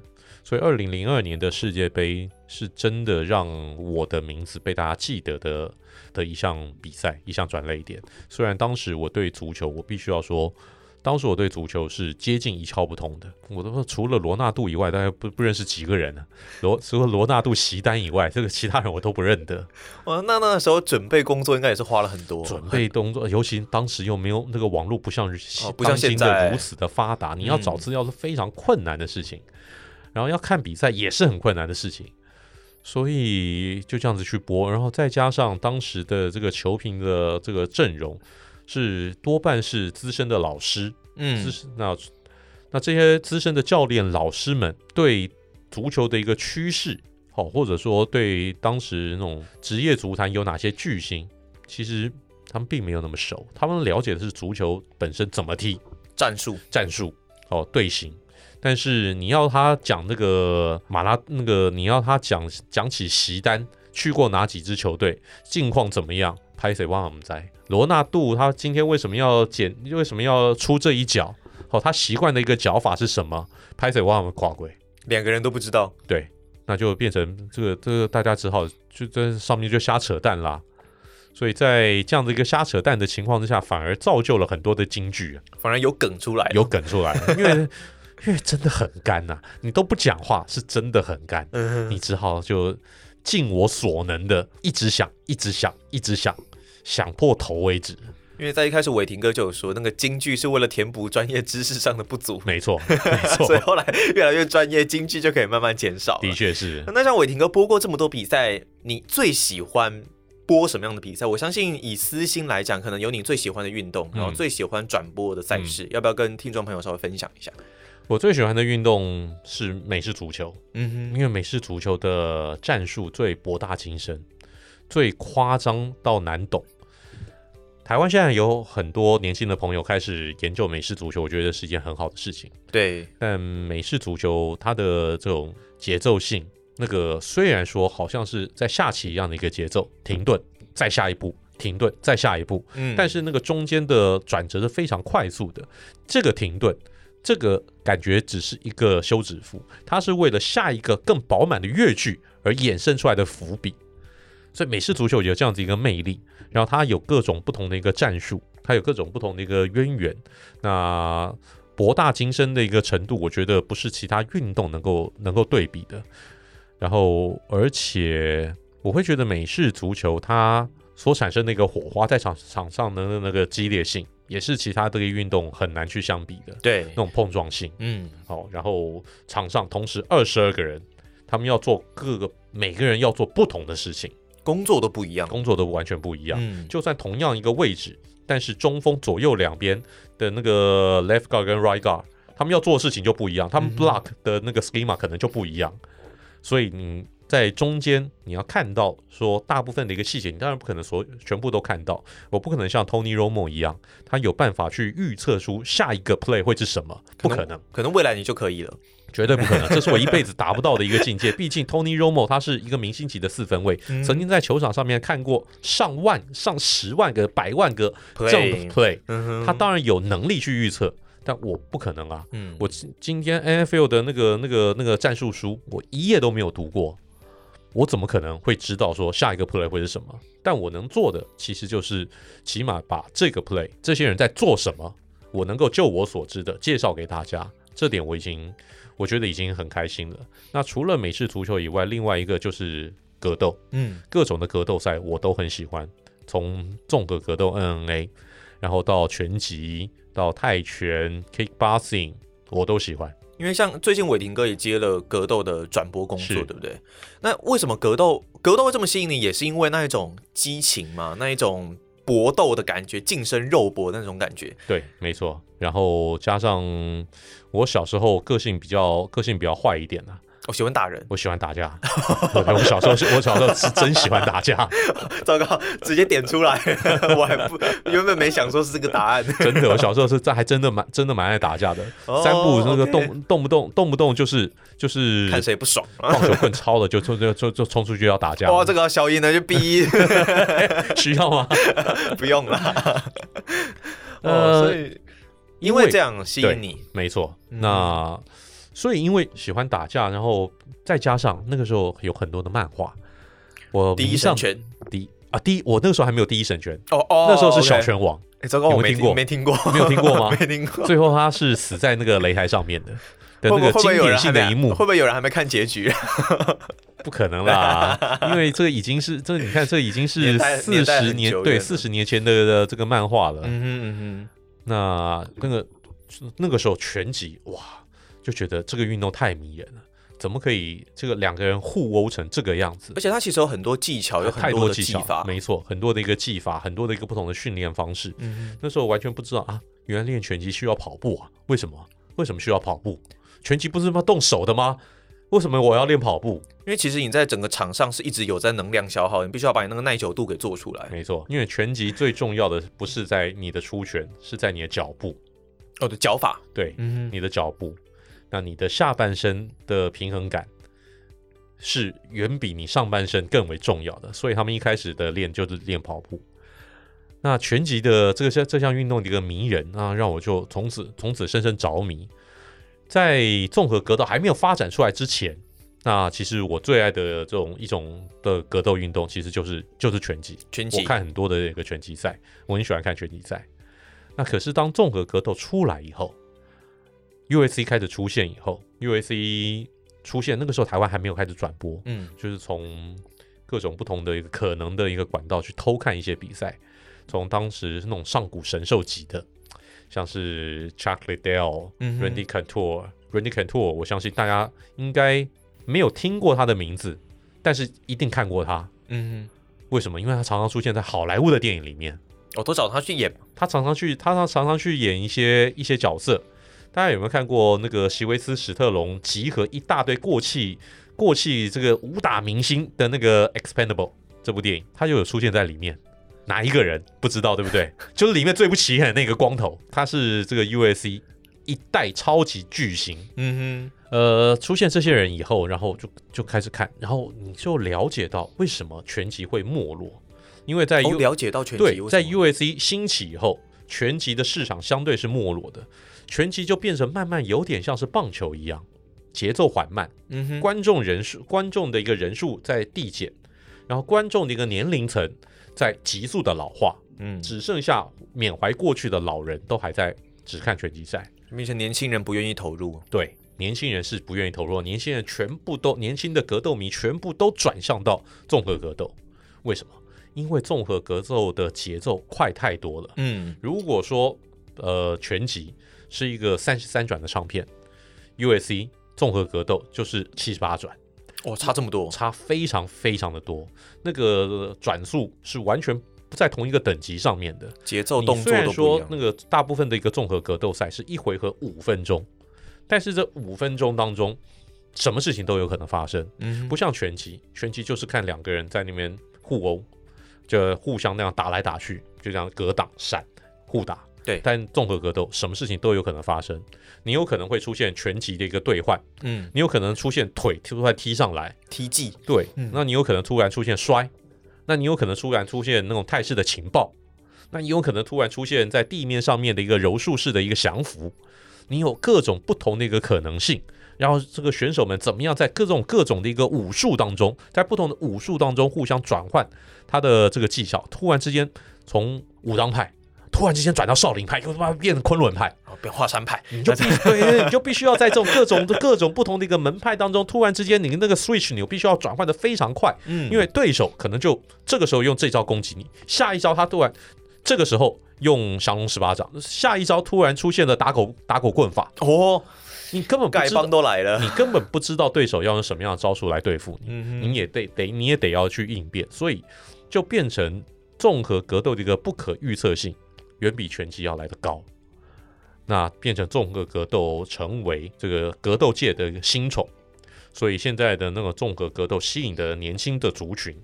所以，二零零二年的世界杯是真的让我的名字被大家记得的的一项比赛，一项转泪点。虽然当时我对足球，我必须要说，当时我对足球是接近一窍不通的。我都说，除了罗纳度以外，大家不不认识几个人呢、啊？罗除了罗纳度、席丹以外，这个其他人我都不认得。哇，那那时候准备工作应该也是花了很多准备工作，尤其当时又没有那个网络，不像不像现在如此的发达，你要找资料是非常困难的事情。然后要看比赛也是很困难的事情，所以就这样子去播，然后再加上当时的这个球评的这个阵容是多半是资深的老师，嗯，资那那这些资深的教练老师们对足球的一个趋势，好，或者说对当时那种职业足坛有哪些巨星，其实他们并没有那么熟，他们了解的是足球本身怎么踢，战术、战术哦，队形。但是你要他讲那个马拉那个，你要他讲讲起席丹去过哪几支球队，近况怎么样？拍谁忘了我们在罗纳度他今天为什么要剪？为什么要出这一脚？哦，他习惯的一个脚法是什么？拍谁忘了跨轨？两个人都不知道。对，那就变成这个这个大家只好就在上面就瞎扯淡啦。所以在这样的一个瞎扯淡的情况之下，反而造就了很多的金句，反而有梗出来，有梗出来，因为。因为真的很干呐、啊，你都不讲话，是真的很干。嗯，你只好就尽我所能的一直想，一直想，一直想，想破头为止。因为在一开始，伟霆哥就有说，那个京剧是为了填补专业知识上的不足。没错，[laughs] 没错。所以后来越来越专业，京剧就可以慢慢减少。的确是。那像伟霆哥播过这么多比赛，你最喜欢播什么样的比赛？我相信以私心来讲，可能有你最喜欢的运动，然后最喜欢转播的赛事，嗯、要不要跟听众朋友稍微分享一下？我最喜欢的运动是美式足球，嗯哼，因为美式足球的战术最博大精深，最夸张到难懂。台湾现在有很多年轻的朋友开始研究美式足球，我觉得是一件很好的事情。对，但美式足球它的这种节奏性，那个虽然说好像是在下棋一样的一个节奏，停顿再下一步，停顿再下一步，嗯，但是那个中间的转折是非常快速的，这个停顿。这个感觉只是一个休止符，它是为了下一个更饱满的乐句而衍生出来的伏笔。所以美式足球有这样子一个魅力，然后它有各种不同的一个战术，它有各种不同的一个渊源，那博大精深的一个程度，我觉得不是其他运动能够能够对比的。然后，而且我会觉得美式足球它所产生的一个火花，在场场上的那个激烈性。也是其他这个运动很难去相比的，对。那种碰撞性，嗯，好，然后场上同时二十二个人，他们要做各个每个人要做不同的事情，工作都不一样，工作都完全不一样。嗯，就算同样一个位置，但是中锋左右两边的那个 left guard 跟 right guard，他们要做的事情就不一样，他们 block 的那个 schema 可能就不一样，所以你。在中间，你要看到说大部分的一个细节，你当然不可能所全部都看到。我不可能像 Tony Romo 一样，他有办法去预测出下一个 play 会是什么，不可能。可能，未来你就可以了，绝对不可能。[laughs] 这是我一辈子达不到的一个境界。[laughs] 毕竟 Tony Romo 他是一个明星级的四分卫，嗯、曾经在球场上面看过上万、上十万个、百万个这种 play，, play、嗯、他当然有能力去预测。但我不可能啊！嗯，我今今天 NFL 的那个、那个、那个战术书，我一页都没有读过。我怎么可能会知道说下一个 play 会是什么？但我能做的其实就是起码把这个 play 这些人在做什么，我能够就我所知的介绍给大家。这点我已经我觉得已经很开心了。那除了美式足球以外，另外一个就是格斗，嗯，各种的格斗赛我都很喜欢，从综合格斗 NNA，然后到拳击，到泰拳 Kickboxing，我都喜欢。因为像最近伟霆哥也接了格斗的转播工作，对不对？那为什么格斗格斗会这么吸引你？也是因为那一种激情嘛，那一种搏斗的感觉，近身肉搏的那种感觉。对，没错。然后加上我小时候个性比较个性比较坏一点啊。我喜欢打人，我喜欢打架。我小时候是，我小时候是真喜欢打架。[laughs] 糟糕，直接点出来，[laughs] 我还不原本没想说是这个答案。[laughs] 真的，我小时候是这还真的蛮真的蛮爱打架的。哦、三步那个动动不动动不动就是就是看谁不爽，棒球棍超了就冲就就就冲出去要打架。哇，这个要消音呢就逼，需要吗？不用了。呃，所以因为这样吸引你，没错。那。所以，因为喜欢打架，然后再加上那个时候有很多的漫画，我第一神拳，第一啊，第一，我那个时候还没有第一神拳，哦哦，那时候是小拳王，哎，糟糕，我没听过，没听过，没有听过吗？[laughs] 没听过。最后他是死在那个擂台上面的的那个经典性的一幕，会不会有人还没看结局？[laughs] 不可能啦，[laughs] 因为这已经是这，你看这已经是四十年对四十年前的的这个漫画了。嗯哼嗯哼，那那个那个时候全集哇。就觉得这个运动太迷人了，怎么可以这个两个人互殴成这个样子？而且它其实有很多技巧，有很多的技法，没错，很多的一个技法，很多的一个不同的训练方式。嗯哼，那时候我完全不知道啊，原来练拳击需要跑步啊？为什么？为什么需要跑步？拳击不是要动手的吗？为什么我要练跑步？因为其实你在整个场上是一直有在能量消耗，你必须要把你那个耐久度给做出来。没错，因为拳击最重要的不是在你的出拳，是在你的脚步。哦，对，脚法，对，嗯，你的脚步，那你的下半身的平衡感是远比你上半身更为重要的。所以他们一开始的练就是练跑步。那拳击的这个项这项运动的一个迷人啊，让我就从此从此深深着迷。在综合格斗还没有发展出来之前，那其实我最爱的这种一种的格斗运动，其实就是就是拳击。拳击，我看很多的这个拳击赛，我很喜欢看拳击赛。那可是当综合格斗出来以后，UFC 开始出现以后，UAC 出现那个时候台湾还没有开始转播，嗯，就是从各种不同的一个可能的一个管道去偷看一些比赛，从当时那种上古神兽级的，像是 Chuck Liddell、嗯、Randy Couture、Randy Couture，我相信大家应该没有听过他的名字，但是一定看过他，嗯，为什么？因为他常常出现在好莱坞的电影里面。我、哦、都找他去演，他常常去，他常常常去演一些一些角色。大家有没有看过那个席维斯·史特龙集合一大堆过气过气这个武打明星的那个《Expendable》这部电影？他就有出现在里面。哪一个人不知道，对不对？[laughs] 就是里面最不起眼的那个光头，他是这个 U.S.C 一代超级巨星。嗯哼，呃，出现这些人以后，然后就就开始看，然后你就了解到为什么拳击会没落。因为在 U、哦、了解到拳击对，在 U.S.C 兴起以后，拳击的市场相对是没落的，拳击就变成慢慢有点像是棒球一样，节奏缓慢，嗯哼，观众人数观众的一个人数在递减，然后观众的一个年龄层在急速的老化，嗯，只剩下缅怀过去的老人都还在只看拳击赛，变成年轻人不愿意投入，对，年轻人是不愿意投入，年轻人全部都年轻的格斗迷全部都转向到综合格斗，为什么？因为综合格斗的节奏快太多了。嗯，如果说呃拳击是一个三十三转的唱片，USC 综合格斗就是七十八转。哦，差这么多，差非常非常的多。那个转速是完全不在同一个等级上面的。节奏动作。虽然说那个大部分的一个综合格斗赛是一回合五分钟，但是这五分钟当中什么事情都有可能发生。嗯，不像拳击，拳击就是看两个人在那边互殴。就互相那样打来打去，就这样格挡闪互打。对，但综合格斗什么事情都有可能发生。你有可能会出现拳击的一个兑换，嗯，你有可能出现腿突然踢上来踢技，对，嗯，那你有可能突然出现摔，那你有可能突然出现那种态势的情报，那你有可能突然出现在地面上面的一个柔术式的一个降服，你有各种不同的一个可能性。然后这个选手们怎么样在各种各种的一个武术当中，在不同的武术当中互相转换他的这个技巧，突然之间从武当派突然之间转到少林派，又他妈变成昆仑派，变华山派，你就必对你就必须要在这种 [laughs] 各种的各种不同的一个门派当中，突然之间你那个 switch 你必须要转换的非常快，嗯，因为对手可能就这个时候用这招攻击你，下一招他突然这个时候用降龙十八掌，下一招突然出现了打狗打狗棍法，哦。你根本丐帮都来了，你根本不知道对手要用什么样的招数来对付你，嗯、你也得得你也得要去应变，所以就变成综合格斗的一个不可预测性远比拳击要来的高，那变成综合格斗成为这个格斗界的新宠，所以现在的那个综合格斗吸引的年轻的族群，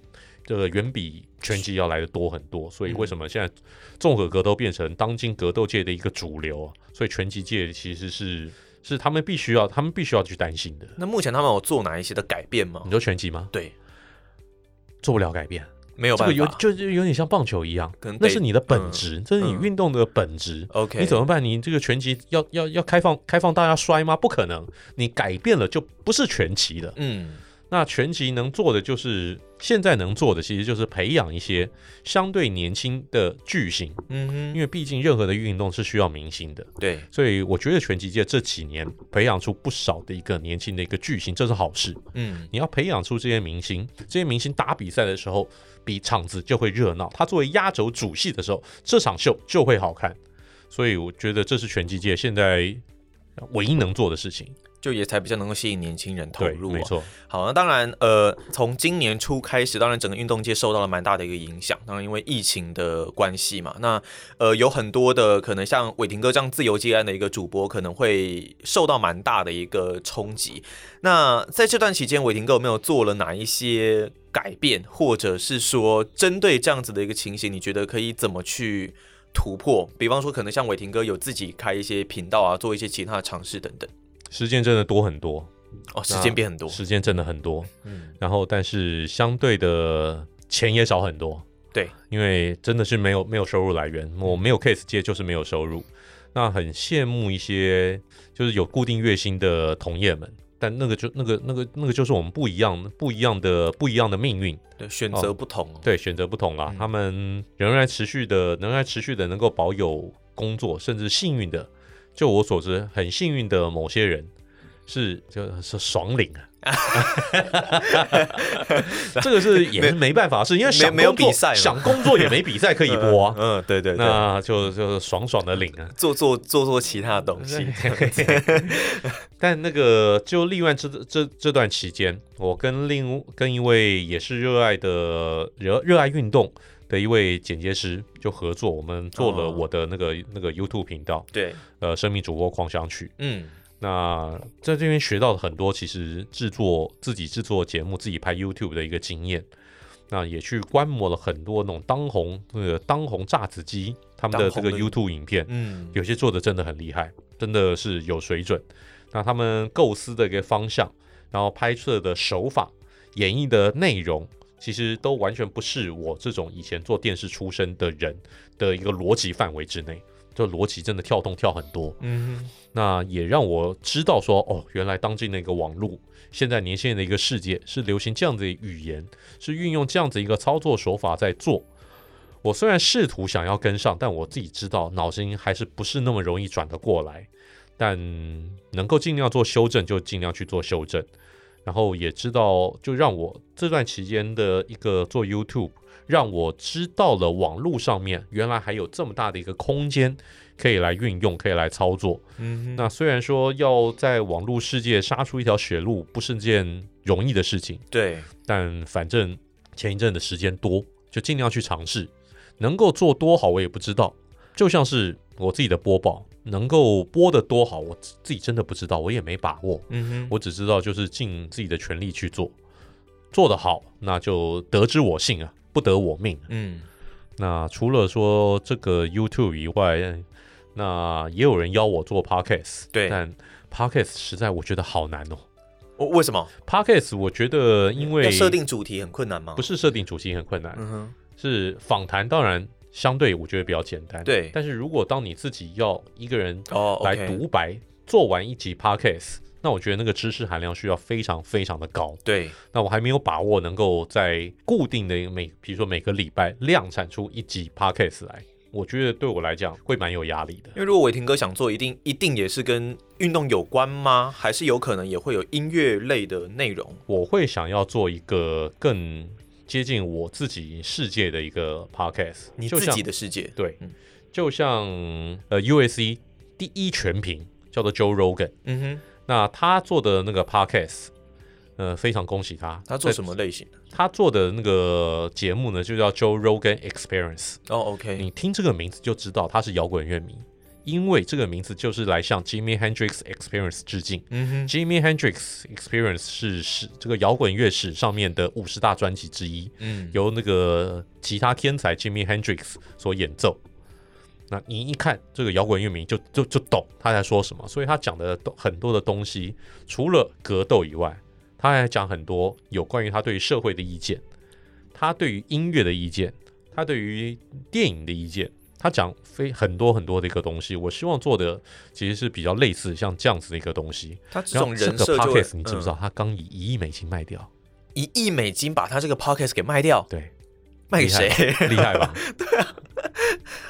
这个远比拳击要来的多很多，所以为什么现在综合格斗变成当今格斗界的一个主流啊？所以拳击界其实是。是他们必须要，他们必须要去担心的。那目前他们有做哪一些的改变吗？你说拳击吗？对，做不了改变，没有办法，这个有就就有点像棒球一样，那是你的本质，嗯、这是你运动的本质。OK，、嗯、你怎么办？你这个拳击要要要开放开放大家摔吗？不可能，你改变了就不是拳击了。嗯。那拳击能做的就是现在能做的，其实就是培养一些相对年轻的巨星。嗯哼，因为毕竟任何的运动是需要明星的。对，所以我觉得拳击界这几年培养出不少的一个年轻的一个巨星，这是好事。嗯，你要培养出这些明星，这些明星打比赛的时候，比场子就会热闹。他作为压轴主戏的时候，这场秀就会好看。所以我觉得这是拳击界现在。唯一能做的事情。就也才比较能够吸引年轻人投入、啊，没错。好，那当然，呃，从今年初开始，当然整个运动界受到了蛮大的一个影响。当然，因为疫情的关系嘛，那呃，有很多的可能像伟霆哥这样自由接案的一个主播，可能会受到蛮大的一个冲击。那在这段期间，伟霆哥有没有做了哪一些改变，或者是说针对这样子的一个情形，你觉得可以怎么去突破？比方说，可能像伟霆哥有自己开一些频道啊，做一些其他的尝试等等。时间真的多很多哦，时间变很多，时间真的很多，嗯，然后但是相对的钱也少很多，对，因为真的是没有没有收入来源，我没有 case 接就是没有收入，那很羡慕一些就是有固定月薪的同业们，但那个就那个那个那个就是我们不一样不一样的不一样的命运，对，选择不同，对，选择不同啊，他们仍然持续的仍然持续的能够保有工作，甚至幸运的。就我所知，很幸运的某些人是就是爽领啊，[laughs] 这个是也是没办法，是因为想没有比赛，想工作也没比赛可以播啊。[laughs] 嗯，对对，那就就爽爽的领啊，做做做做其他东西。[laughs] 但那个就例外这这这段期间，我跟另跟一位也是热爱的热热爱运动。的一位剪接师就合作，我们做了我的那个、哦、那个 YouTube 频道，对，呃，生命主播狂想曲，嗯，那在这边学到了很多，其实制作自己制作节目、自己拍 YouTube 的一个经验，那也去观摩了很多那种当红那个当红炸子鸡他们的这个 YouTube 影片，嗯，有些做的真的很厉害，真的是有水准。那他们构思的一个方向，然后拍摄的手法、演绎的内容。其实都完全不是我这种以前做电视出身的人的一个逻辑范围之内，就逻辑真的跳动跳很多。嗯，那也让我知道说，哦，原来当今的一个网络，现在年轻人的一个世界是流行这样子的语言，是运用这样子一个操作手法在做。我虽然试图想要跟上，但我自己知道脑筋还是不是那么容易转得过来。但能够尽量做修正，就尽量去做修正。然后也知道，就让我这段期间的一个做 YouTube，让我知道了网络上面原来还有这么大的一个空间可以来运用，可以来操作。嗯哼，那虽然说要在网络世界杀出一条血路不是件容易的事情，对，但反正前一阵的时间多，就尽量去尝试，能够做多好我也不知道，就像是我自己的播报。能够播得多好，我自己真的不知道，我也没把握。嗯哼，我只知道就是尽自己的全力去做，做得好，那就得之我幸啊，不得我命。嗯，那除了说这个 YouTube 以外，那也有人邀我做 Podcast，对，但 Podcast 实在我觉得好难哦。我为什么 Podcast 我觉得因为设定主题很困难吗？不是设定主题很困难，嗯哼，是访谈，当然。相对我觉得比较简单，对。但是如果当你自己要一个人哦来独白，oh, okay. 做完一集 podcast，那我觉得那个知识含量需要非常非常的高。对。那我还没有把握能够在固定的每，比如说每个礼拜量产出一集 podcast 来，我觉得对我来讲会蛮有压力的。因为如果伟霆哥想做，一定一定也是跟运动有关吗？还是有可能也会有音乐类的内容？我会想要做一个更。接近我自己世界的一个 podcast，你自己的世界，对，嗯、就像呃 USC 第一全屏叫做 Joe Rogan，嗯哼，那他做的那个 podcast，呃，非常恭喜他。他做什么类型的？他做的那个节目呢，就叫 Joe Rogan Experience。哦，OK，你听这个名字就知道他是摇滚乐迷。因为这个名字就是来向 Jimi Hendrix Experience 致敬。嗯哼，Jimi Hendrix Experience 是是这个摇滚乐史上面的五十大专辑之一。嗯，由那个吉他天才 Jimi Hendrix 所演奏。那你一看这个摇滚乐名就就就懂他在说什么，所以他讲的很多的东西，除了格斗以外，他还讲很多有关于他对于社会的意见，他对于音乐的意见，他对于电影的意见。他讲非很多很多的一个东西，我希望做的其实是比较类似像这样子的一个东西。他这种人设就 podcast 你知不知道？他刚以一亿美金卖掉，一亿美金把他这个 podcast 给卖掉。对，卖给谁？厉害吧？[laughs] 对啊，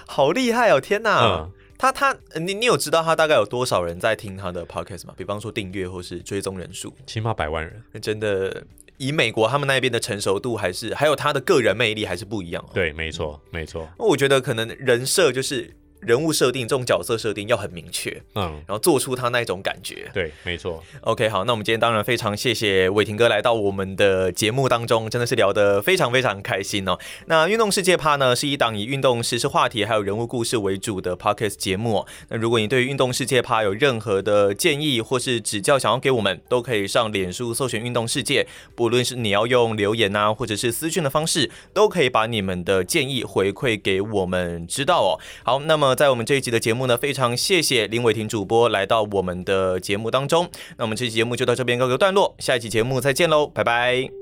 好厉害哦！天哪，嗯、他他你你有知道他大概有多少人在听他的 podcast 吗？比方说订阅或是追踪人数，起码百万人，真的。以美国他们那边的成熟度，还是还有他的个人魅力，还是不一样哦。对，没错，没错。那我觉得可能人设就是人物设定这种角色设定要很明确，嗯，然后做出他那种感觉。对，没错。OK，好，那我们今天当然非常谢谢伟霆哥来到我们的节目当中，真的是聊得非常非常开心哦。那运动世界趴呢，是一档以运动时事话题还有人物故事为主的 Podcast 节目哦。那如果你对于运动世界趴有任何的建议或是指教，想要给我们，都可以上脸书搜寻运动世界，不论是你要用留言啊，或者是私讯的方式，都可以把你们的建议回馈给我们知道哦。好，那在我们这一集的节目呢，非常谢谢林伟霆主播来到我们的节目当中。那我们这期节目就到这边告个段落，下一期节目再见喽，拜拜。